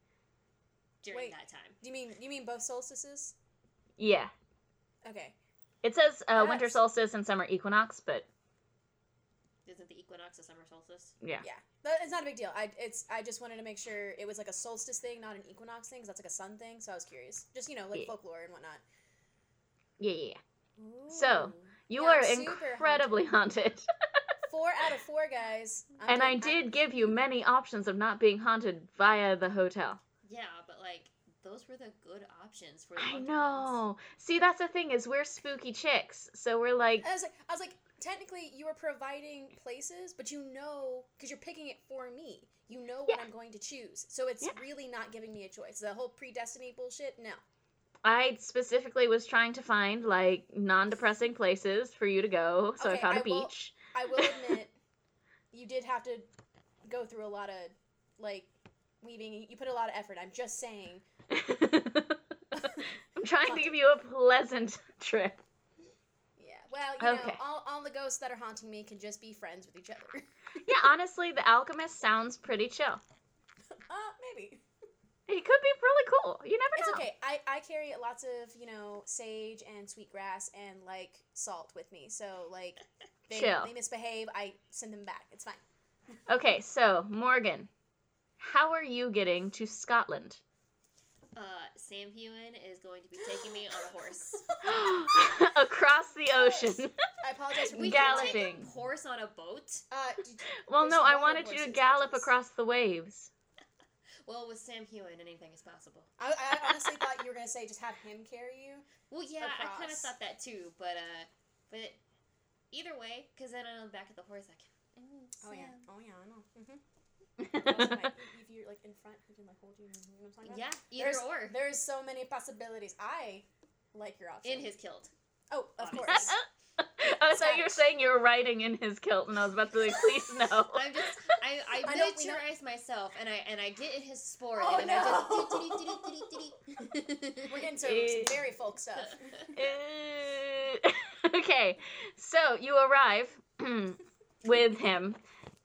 During Wait. that time. Do you mean you mean both solstices? Yeah, Okay. it says uh, winter solstice and summer equinox, but Isn't the equinox a summer solstice? yeah. Yeah, That- it's not a big deal. I it's I just wanted to make sure it was like a solstice thing, not an equinox thing, because that's like a sun thing. So I was curious, just you know, like Yeah. folklore and whatnot. Yeah, yeah, yeah. So, You Yeah, are incredibly haunted. (laughs) four out of four guys. I'm and I doing- did give you many options of not being haunted via the hotel. Yeah, but like those were the good options for the I haunted ones. know. See, that's the thing is we're spooky chicks, so we're like, I was like, I was like, technically, you are providing places, but you know, because you're picking it for me. You know what Yeah. I'm going to choose, so it's Yeah. really not giving me a choice. The whole predestiny bullshit, no. I specifically was trying to find like non-depressing places for you to go, so I found a I will- beach. I will admit, you did have to go through a lot of like weaving. You put a lot of effort. I'm just saying. (laughs) I'm trying to give you a pleasant trip. Yeah. Well, you Okay. know, all, all the ghosts that are haunting me can just be friends with each other. (laughs) Yeah, honestly, the alchemist sounds pretty chill. (laughs) uh, maybe. He could be really cool. You never It's know. It's okay. I, I carry lots of, you know, sage and sweetgrass and like salt with me. So like they, Chill. they misbehave, I send them back. It's fine. Okay, so Morgan, how are you getting to Scotland? Uh, Sam Heughan is going to be taking me on a horse. (gasps) Across the ocean. I apologize for we being can take a horse on a boat. Uh, did- (laughs) Well, no, I wanted you to gallop which is- across the waves. (laughs) Well, with Sam Heughan, anything is possible. I, I honestly (laughs) thought you were gonna say just have him carry you. Well, yeah, I kind of thought that too, but uh, but either way, because then I'm on the back of the horse, like, mm, Oh yeah. Oh yeah. I know. Mm-hmm. (laughs) if you're like in front, he can like hold you. You know what I'm talking about? yeah, either There's, or. There's so many possibilities. I like your option. In his kilt. Oh, of Obviously. course. (laughs) I thought you were saying you were riding in his kilt, and I was about to be like, (laughs) please no. I'm just, I, I I know- we know- miniaturize myself, and I and I get in his sport, Oh, and no. I just. We're getting to Eh. some very folk stuff. Uh, okay, so you arrive (clears throat) with him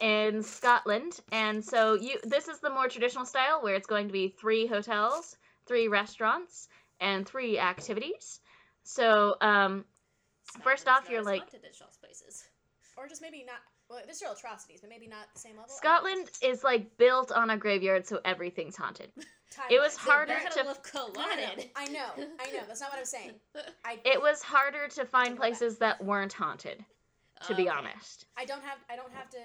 in Scotland, and so you this is the more traditional style where it's going to be three hotels, three restaurants, and three activities. So, um, First off, you're like- haunted as places. Or just maybe not. Well, still atrocities, but maybe not the same level. Scotland is like built on a graveyard, so everything's haunted. (laughs) It was harder to- of No, no, no. Culloden. I know, I know. That's not what I'm saying. (laughs) I It was harder to find Take it back. places that weren't haunted, to be honest. I don't have I don't have to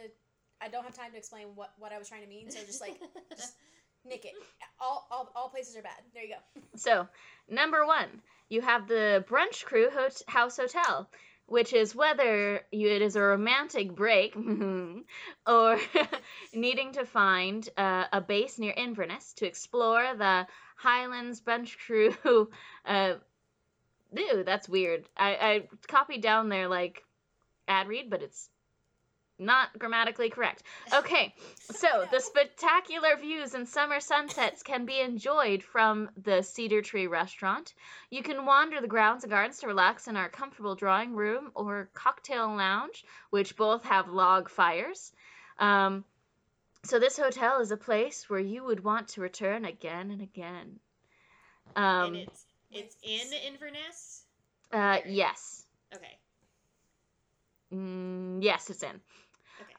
I don't have time to explain what what I was trying to mean. So just like (laughs) just Nick it. All, all, all places are bad. There you go. So, number one, you have the Bunchrew Hot- House Hotel, which is whether you, it is a romantic break (laughs) or (laughs) needing to find uh, a base near Inverness to explore the Highlands Bunchrew. Uh, ew, that's weird. I, I copied down there like ad read, but it's not grammatically correct. Okay, so (laughs) the spectacular views and summer sunsets can be enjoyed from the Cedar Tree restaurant. You can wander the grounds and gardens to relax in our comfortable drawing room or cocktail lounge, which both have log fires. Um, so this hotel is a place where you would want to return again and again. Um, and it's it's in Inverness. uh, yes. Okay. Mm, yes, it's in.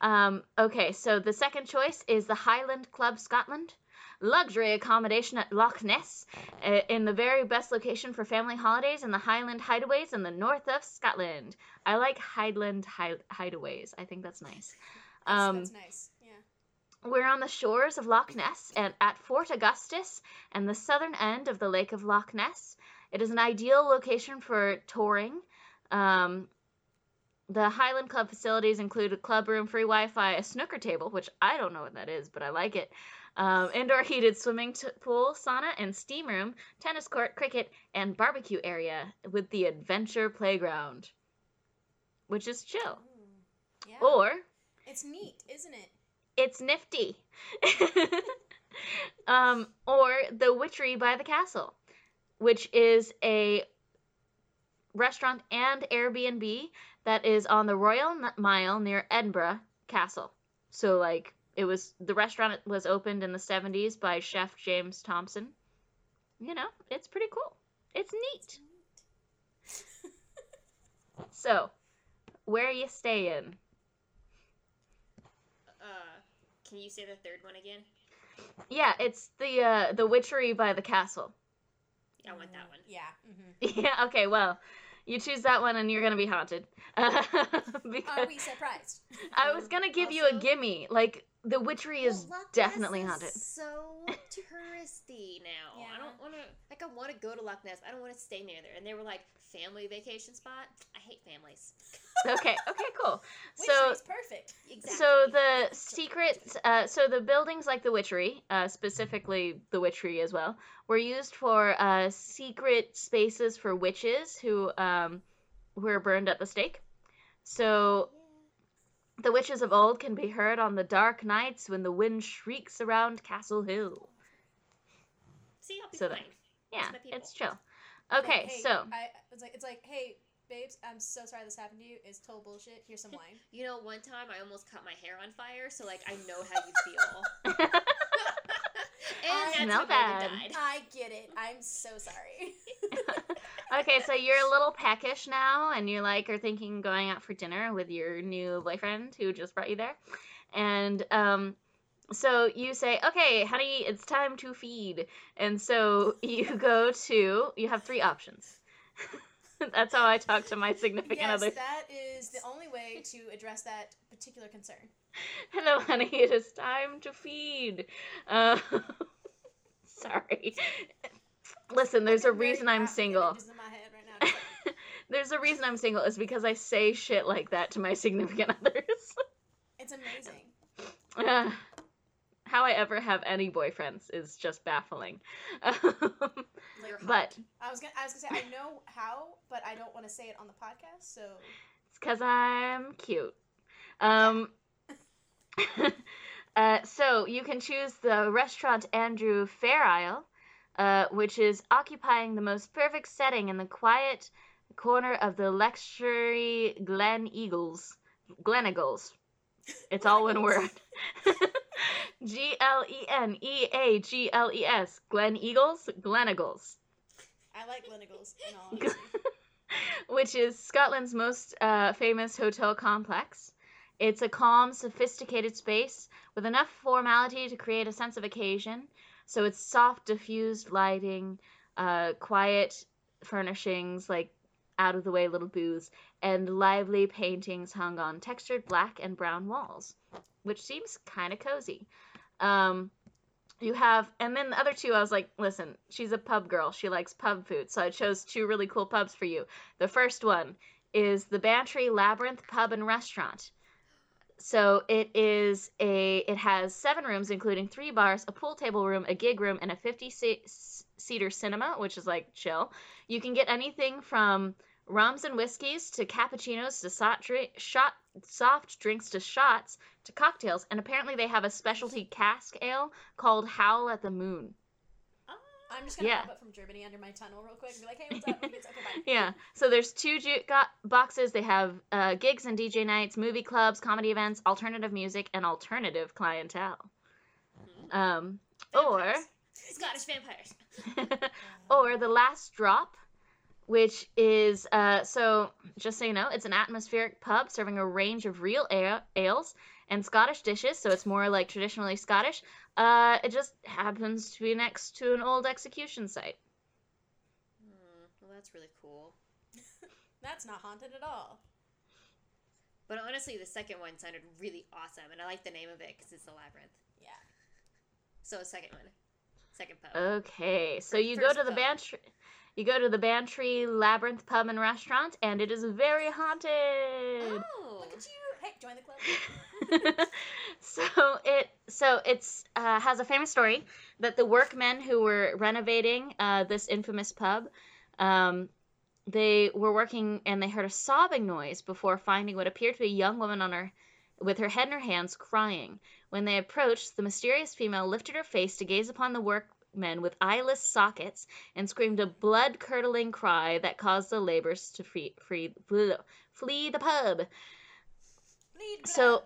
Okay. Um, okay, so the second choice is the Highland Club Scotland. Luxury accommodation at Loch Ness, uh, in the very best location for family holidays in the Highland Hideaways in the north of Scotland. I like Highland hi- Hideaways. I think that's nice. That's, Um, that's nice. Yeah. We're on the shores of Loch Ness and at Fort Augustus and the southern end of the Lake of Loch Ness. It is an ideal location for touring. Um, the Highland Club facilities include a club room, free Wi Fi, a snooker table, which I don't know what that is, but I like it, um, indoor heated swimming t- pool, sauna, and steam room, tennis court, cricket, and barbecue area with the adventure playground, which is chill. Yeah. Or It's neat, isn't it? it's nifty. (laughs) um, or the Witchery by the Castle, which is a restaurant and Airbnb that is on the Royal Mile near Edinburgh Castle. So, like, it was the restaurant was opened in the 70s by chef James Thomson. You know, it's pretty cool. It's neat. (laughs) So, where are you staying? Uh, can you say the third one again? Yeah, it's the uh, the Witchery by the Castle. I want that one. Yeah. hmm (laughs) Yeah, okay, well, you choose that one and you're gonna be haunted. because (laughs) Are we surprised? I was gonna give you a gimme. Like, the witchery is Well, Loch definitely Ness haunted. is So touristy now. Yeah. I don't want to. Like, I want to go to Loch Ness. I don't want to stay near there. And they were like family vacation spot. I hate families. (laughs) Okay, okay, cool. Which So, is perfect. Exactly. so the secret, uh, so the buildings like the witchery, uh, specifically the witchery as well, were used for uh, secret spaces for witches who um, were burned at the stake. So The witches of old can be heard on the dark nights when the wind shrieks around Castle Hill. See, I'll be So fine. Yeah, it's chill. Like, Okay, hey, so I, it's like it's like, hey, babes, I'm so sorry this happened to you. It's total bullshit. Here's some (laughs) wine. You know, one time I almost caught my hair on fire, so like I know how you feel. (laughs) and that's Smell how bad. I get it. I'm so sorry. (laughs) okay, so you're a little peckish now, and you're like are thinking going out for dinner with your new boyfriend who just brought you there, and um, so you say, okay, honey, it's time to feed, and so you (laughs) go to you have three options. (laughs) That's how I talk to my significant yes, other. that is the only way to address that particular concern. Hello, honey. It is time to feed. Uh, (laughs) sorry. Listen, there's a reason I'm single. images in my head right now. (laughs) There's a reason I'm single is because I say shit like that to my significant (laughs) others. It's amazing. Uh, how I ever have any boyfriends is just baffling. Um, but I was gonna, I was gonna say I know how, but I don't want to say it on the podcast. So it's because I'm cute. Um, (laughs) uh, so you can choose the restaurant Andrew Fairlie, uh, which is occupying the most perfect setting in the quiet corner of the luxury Gleneagles. Glen Eagles. It's all one word. (laughs) G L E N E A G L E S. Gleneagles? Glen Eagles. I like Gleneagles (laughs) which is Scotland's most uh, famous hotel complex. It's a calm, sophisticated space with enough formality to create a sense of occasion. So it's soft, diffused lighting, uh, quiet furnishings like out of the way little booths, and lively paintings hung on textured black and brown walls, which seems kind of cozy. Um, you have, and then the other two, I was like, listen, she's a pub girl. She likes pub food. So I chose two really cool pubs for you. The first one is the Banshee Labyrinth Pub and Restaurant. So it is a, it has seven rooms, including three bars, a pool table room, a gig room, and a 50 seater cinema, which is like chill. You can get anything from rums and whiskeys to cappuccinos to soft, drink, shot, soft drinks to shots to cocktails, and apparently they have a specialty cask ale called Howl at the Moon. I'm just gonna Yeah. pop up from Germany under my tunnel real quick and be like, hey, what's up? Okay, bye. (laughs) Yeah, so there's two ju- got boxes. They have uh, gigs and DJ nights, movie clubs, comedy events, alternative music, and alternative clientele. Um, or Scottish vampires. (laughs) or the last drop which is uh, so just so you know it's an atmospheric pub serving a range of real ale- ales and scottish dishes so it's more like traditionally scottish uh, it just happens to be next to an old execution site Hmm, well, that's really cool. (laughs) That's not haunted at all. But honestly, the second one sounded really awesome, and I like the name of it because it's the labyrinth. Yeah. So second one, second pub. okay so you go to the pub. banshee you go to the banshee labyrinth pub and restaurant and it is very haunted oh, Look at you. Hey, join the club. (laughs) so it so it's uh, has a famous story that the workmen who were renovating uh, this infamous pub um, they were working and they heard a sobbing noise before finding what appeared to be a young woman on her with her head in her hands crying when they approached the mysterious female lifted her face to gaze upon the workmen with eyeless sockets and screamed a blood-curdling cry that caused the laborers to free, free, flee the pub. So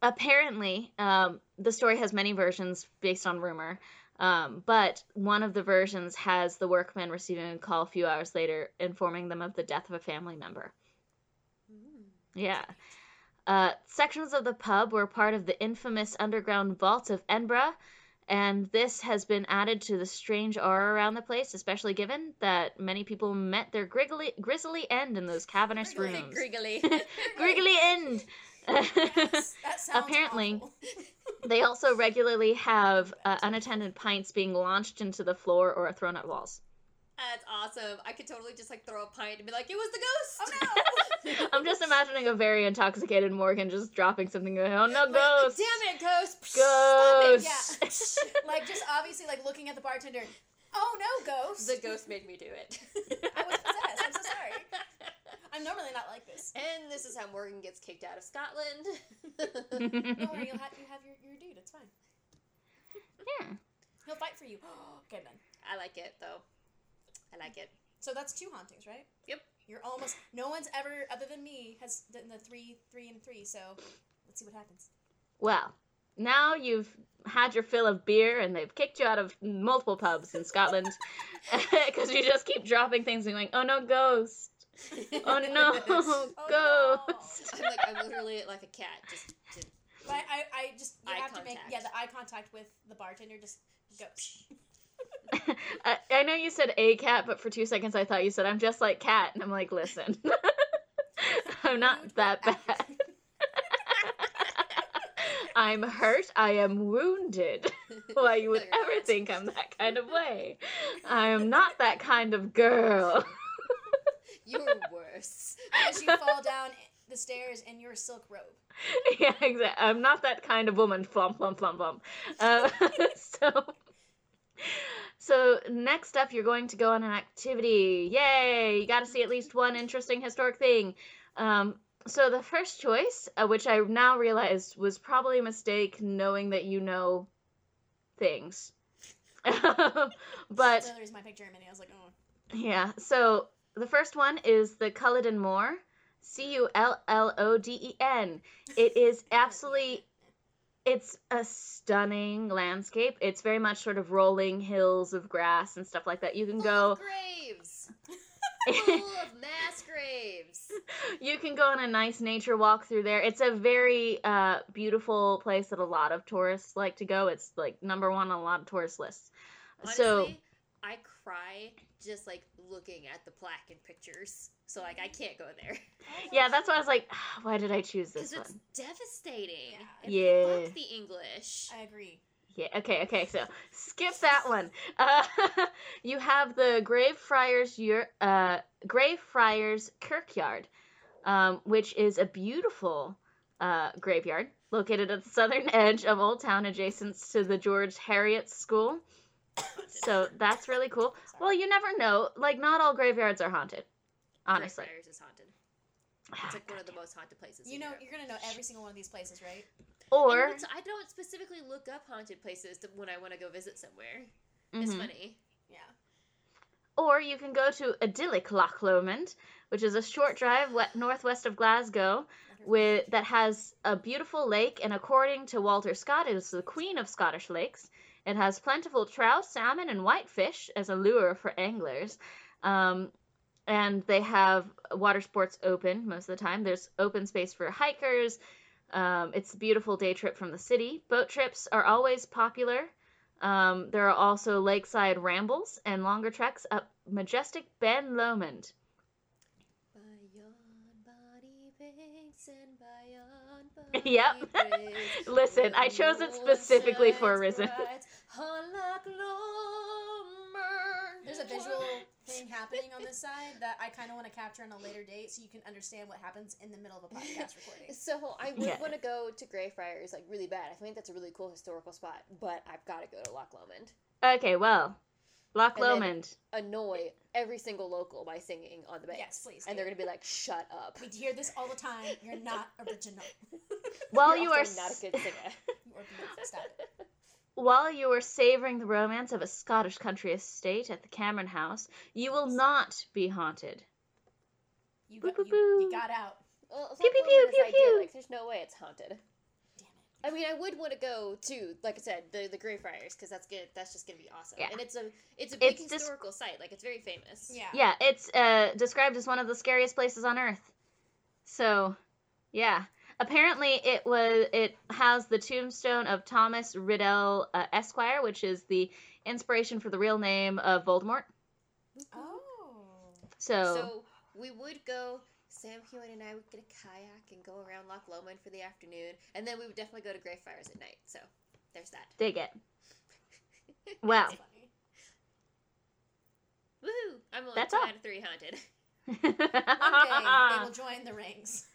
apparently um, the story has many versions based on rumor um, but one of the versions has the workmen receiving a call a few hours later informing them of the death of a family member. Yeah. Uh, sections of the pub were part of the infamous underground vault of Edinburgh, and this has been added to the strange aura around the place, especially given that many people met their griggly, grizzly, end in those cavernous Griggly, rooms. Griggly. (laughs) (laughs) Griggly end! Yes, Apparently, (laughs) they also regularly have uh, unattended pints being launched into the floor or thrown at walls. That's awesome. I could totally just like throw a pint and be like, "It was the ghost." Oh no! (laughs) I'm just imagining a very intoxicated Morgan just dropping something going, oh no, Wait, ghost! Damn it, ghost! Stop it. Ghost! Yeah. (laughs) like just obviously like looking at the bartender. Oh no, ghost! The ghost made me do it. I was possessed. I'm so sorry. (laughs) I'm normally not like this. And this is how Morgan gets kicked out of Scotland. Don't worry, you'll have you have your, your dude. It's fine. yeah. He'll fight for you. (gasps) okay then. I like it though. I like it. So that's two hauntings, right? Yep. You're almost. No one's ever, other than me, has done the three, three, and three. So let's see what happens. Well, now you've had your fill of beer and they've kicked you out of multiple pubs in Scotland (laughs) (laughs) because you just keep dropping things and going, oh no, ghost! Oh no, (laughs) no. Oh, ghost! I'm like I'm literally like a cat. Just, just But I, I, I just you Eye have to make yeah the eye contact with the bartender. Just go. (laughs) I, I know you said a cat, but for two seconds I thought you said I'm just like cat, and I'm like, listen, (laughs) I'm not that bad. (laughs) I'm hurt. I am wounded. Why you would ever not. think I'm that kind of way? I am not that kind of girl. You're worse. As you fall down the stairs in your silk robe. yeah, exactly. I'm not that kind of woman. Flump, flump, flump, flump. Uh, so, so next up, you're going to go on an activity. Yay! You got to see at least one interesting historic thing. Um, so the first choice, uh, which I now realized was probably a mistake, knowing that you know things. (laughs) but So there's my picture. I was like, oh. yeah, so the first one is the Culloden Moor. C U L L O D E N. It is absolutely it's a stunning landscape. It's very much sort of rolling hills of grass and stuff like that. You can Full go graves. (laughs) Full of mass graves. (laughs) you can go on a nice nature walk through there. It's a very uh, beautiful place that a lot of tourists like to go. It's like number one on a lot of tourist lists. Honestly, so I cry just like looking at the plaque and pictures. So like I can't go there yeah, that's why I was like, (sighs) why did I choose this? because it's one? devastating. Yeah. Yeah. Fuck the English. I agree. Yeah. Okay. Okay. So skip that one. (laughs) Uh, you have the Greyfriars, your uh, Grave Friars Kirkyard, um, which is a beautiful uh, graveyard located at the southern (laughs) edge of Old Town, adjacent to the George Heriot School. (coughs) So that's really cool. Well, you never know. Like, not all graveyards are haunted. Honestly. Greyfriars is haunted. It's like one of the most haunted places. You in know, Europe. you're gonna know every single one of these places, right? Or I don't specifically look up haunted places to, when I want to go visit somewhere. It's Mhm. funny. Yeah. Or you can go to idyllic Loch Lomond, which is a short drive northwest of Glasgow, with that has a beautiful lake, and according to Walter Scott, it is the queen of Scottish lakes. It has plentiful trout, salmon, and whitefish as a lure for anglers. Um, and they have water sports open most of the time. There's open space for hikers. Um, it's a beautiful day trip from the city. Boat trips are always popular. Um, there are also lakeside rambles and longer treks up majestic Ben Lomond. By yon body banks and by yon body Yep. Listen, I chose it specifically for a reason. bright on Loch Lomond. There's a visual thing happening on this side that I kind of want to capture on a later date, so you can understand what happens in the middle of a podcast recording. So I would Yeah. want to go to Greyfriars like really bad. I think that's a really cool historical spot, but I've got to go to Loch Lomond. Okay, well, Loch And Lomond. Annoy every single local by singing on the banks. Yes, please And do. they're gonna be like, "Shut up." We hear this all the time. You're not original. Well, You're you are not a good singer. (laughs) You are beautiful. Stop it. While you are savoring the romance of a Scottish country estate at the Cameron House, you will not be haunted. You got, you, you got out. Well, Pew, pew, pew, pew, pew. Like, there's no way it's haunted. Damn it. I mean, I would want to go to, like I said, the the Greyfriars because that's good. That's just gonna be awesome. Yeah. And it's a it's a big It's dis- historical site. Like it's very famous. Yeah. Yeah, it's uh, described as one of the scariest places on Earth. So, yeah. Apparently, it was it has the tombstone of Thomas Riddell uh, Esquire, which is the inspiration for the real name of Voldemort. Oh. So, So we would go. Sam Hewitt and I would get a kayak and go around Loch Lomond for the afternoon, and then we would definitely go to Greyfriars at night. So there's that. dig it. (laughs) Wow. Woohoo! I'm only That's two all. out of three haunted. (laughs) One day they will join the rings.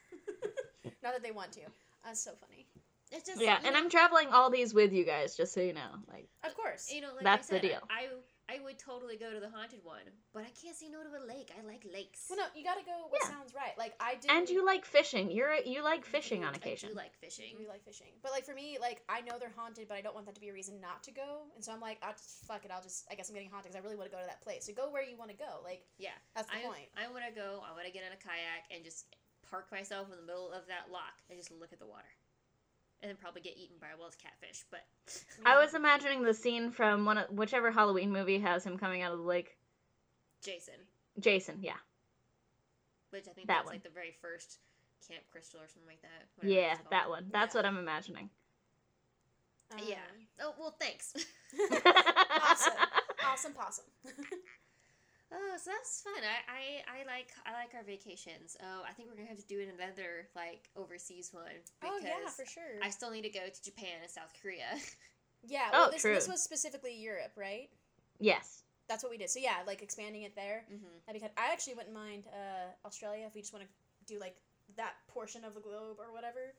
Not that they want to. That's so funny. It's just yeah, you and know, I'm traveling all these with you guys, just so you know. Like, Of course. You know, like That's I the deal. I, I would totally go to the haunted one, but I can't say no to a lake. I like lakes. Well, no, you gotta go what Yeah. sounds right. Like I did. and you like fishing. You're you like fishing on occasion. do like fishing. We like fishing, but like for me, like I know they're haunted, but I don't want that to be a reason not to go. And so I'm like, I'll just fuck it. I'll just. I guess I'm getting haunted because I really want to go to that place. So go where you want to go. Like Yeah, that's the I point. I want to go. I want to get in a kayak and just park myself in the middle of that lock and just look at the water, and then probably get eaten by a Wels catfish. But I was imagining the scene from one of, whichever Halloween movie has him coming out of the lake. Jason, Jason, yeah. which I think That that's one. like the very first Camp Crystal or something like that. Yeah, that one. That's Yeah. what I'm imagining. Yeah. Um, Oh well, thanks. (laughs) awesome, awesome possum. (laughs) Oh, so that's fun. I, I, I like I like our vacations. Oh, I think we're gonna have to do another like overseas one. because yeah, for sure. I still need to go to Japan and South Korea. (laughs) yeah. Oh, Well, this, this true. was specifically Europe, right? yes. That's what we did. So yeah, like expanding it there. mm-hmm. That'd be good. I actually wouldn't mind uh, Australia if we just want to do like that portion of the globe or whatever.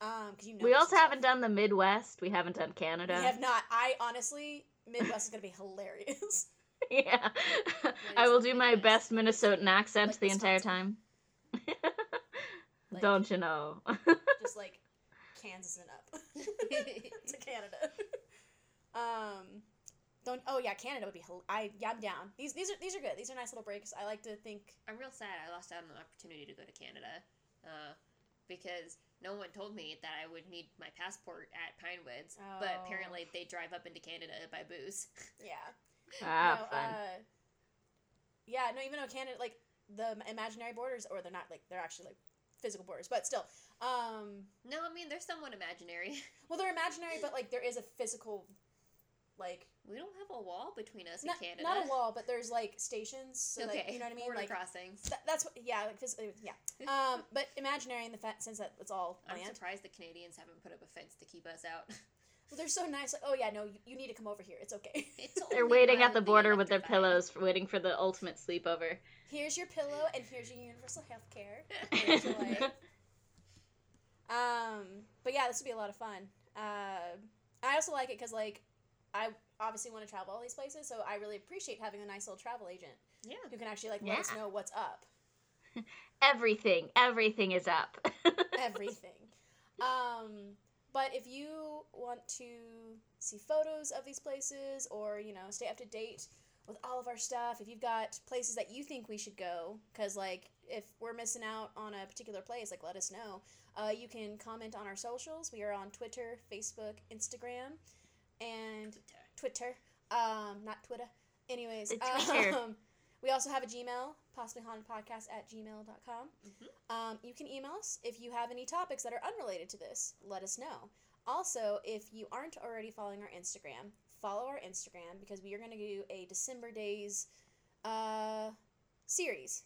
Um, because you know We also some haven't done the Midwest. We haven't done Canada. We have not. I honestly, Midwest is gonna be hilarious. (laughs) (laughs) yeah. I will do my Midwest? best Minnesotan accent Like the entire time. Like, Don't you know? (laughs) just like Kansas and up (laughs) to Canada. um, don't. Oh yeah, Canada would be. Hil- I yeah, I'm down. These these are these are good. These are nice little breaks. I like to think. I'm real sad I lost out on the opportunity to go to Canada, uh, because no one told me that I would need my passport at Pinewoods. Oh. But apparently they drive up into Canada by booze. Yeah. Ah, no, fun. uh, yeah. No, even though Canada like the imaginary borders, or they're not like they're actually like physical borders, but still. Um, No, I mean they're somewhat imaginary. (laughs) well, they're imaginary, but like there is a physical, like We don't have a wall between us not, and Canada. not a wall, but there's like stations. So okay, like, you know what I mean? Border Like crossings. Th- that's what, yeah, like phys- uh, yeah. (laughs) Um, but imaginary in the fa- sense that it's all I'm land. surprised the Canadians haven't put up a fence to keep us out. (laughs) they're so nice. Like, oh yeah, no, you, you need to come over here. It's okay. It's (laughs) They're waiting at the border with their pillows, waiting for the ultimate sleepover. Here's your pillow, and here's your universal health care. (laughs) Enjoy. um, but yeah, this would be a lot of fun. Uh, I also like it because like I obviously want to travel all these places, so I really appreciate having a nice little travel agent Yeah. who can actually like let us know what's up. (laughs) everything, everything is up. everything. um, but if you want to see photos of these places or, you know, stay up to date with all of our stuff, if you've got places that you think we should go, because, like, if we're missing out on a particular place, like, let us know. Uh, you can comment on our socials. We are on Twitter, Facebook, Instagram, and Twitter. Um, not Twitter. Anyways, Twitter. um, we also have a Gmail, possibly haunted podcast at gmail.com. Mhm. Um, you can email us if you have any topics that are unrelated to this. Let us know. Also, if you aren't already following our Instagram, follow our Instagram because we are going to do a December Days uh, series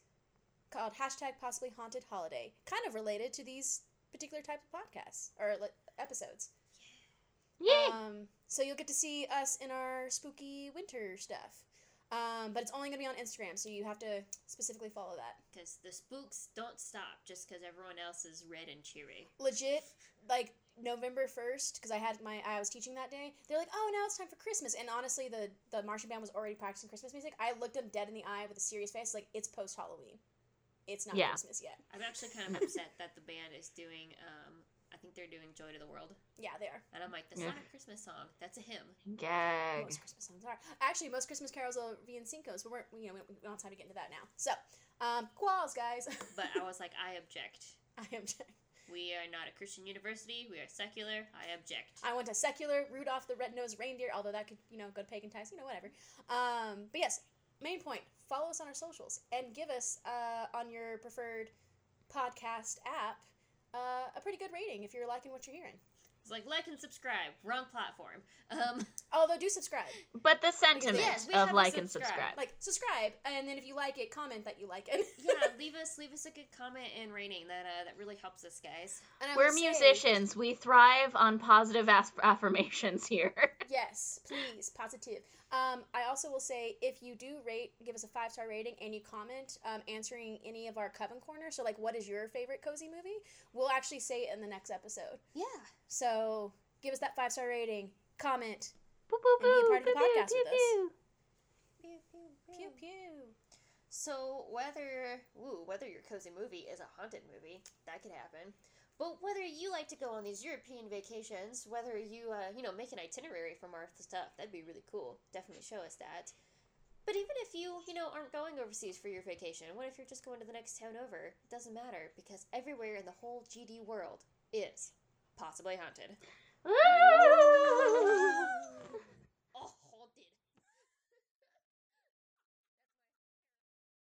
called hashtag possibly haunted holiday, kind of related to these particular types of podcasts or like, episodes. Yay! Um, so you'll get to see us in our spooky winter stuff. Um, but it's only going to be on Instagram, so you have to specifically follow that. Because the spooks don't stop just because everyone else is red and cheery. Legit, like November first, because I had my I was teaching that day. They're like, "Oh, now it's time for Christmas," and honestly, the the marching band was already practicing Christmas music. I looked them dead in the eye with a serious face, like it's post Halloween. It's not Yeah. Christmas yet. I'm actually kind of upset that the band is doing, um, I think they're doing Joy to the World. Yeah, they are. And I'm like, that's Yeah. not a Christmas song. That's a hymn. Gag. Most Christmas songs are actually most Christmas carols are be in but we're you know we, we don't have time to get into that now. So, um, quals, guys. (laughs) But I was like, I object. I am. We are not a Christian university. We are secular. I object. I went to secular Rudolph the Red-Nosed Reindeer, although that could, you know, go to pagan ties, you know, whatever. Um, but yes, main point, follow us on our socials and give us uh, on your preferred podcast app uh, a pretty good rating if you're liking what you're hearing. It's like like and subscribe. Wrong platform. Um, (laughs) Although do subscribe, But the sentiment Yes, of have a like and subscribe. subscribe. like subscribe, and then if you like it, comment that you like it. (laughs) yeah, (laughs) leave us leave us a good comment and rating. That uh, that really helps us, guys. And I We're will say- musicians. We thrive on positive as- affirmations here. Yes, please, positive. Um, I also will say if you do rate, give us a five star rating, and you comment um, answering any of our Coven Corner, so like what is your favorite cozy movie, we'll actually say it in the next episode. Yeah. So give us that five star rating, comment, Boo, boo, And be a boo, part of the pew, pew, podcast with pew, us. pew. pew pew. So whether ooh whether your cozy movie is a haunted movie, that could happen. But whether you like to go on these European vacations, whether you uh, you know make an itinerary from our stuff, that'd be really cool. Definitely show us that. But even if you you know aren't going overseas for your vacation, what if you're just going to the next town over? It doesn't matter because everywhere in the whole GD world is possibly haunted. (laughs) (laughs)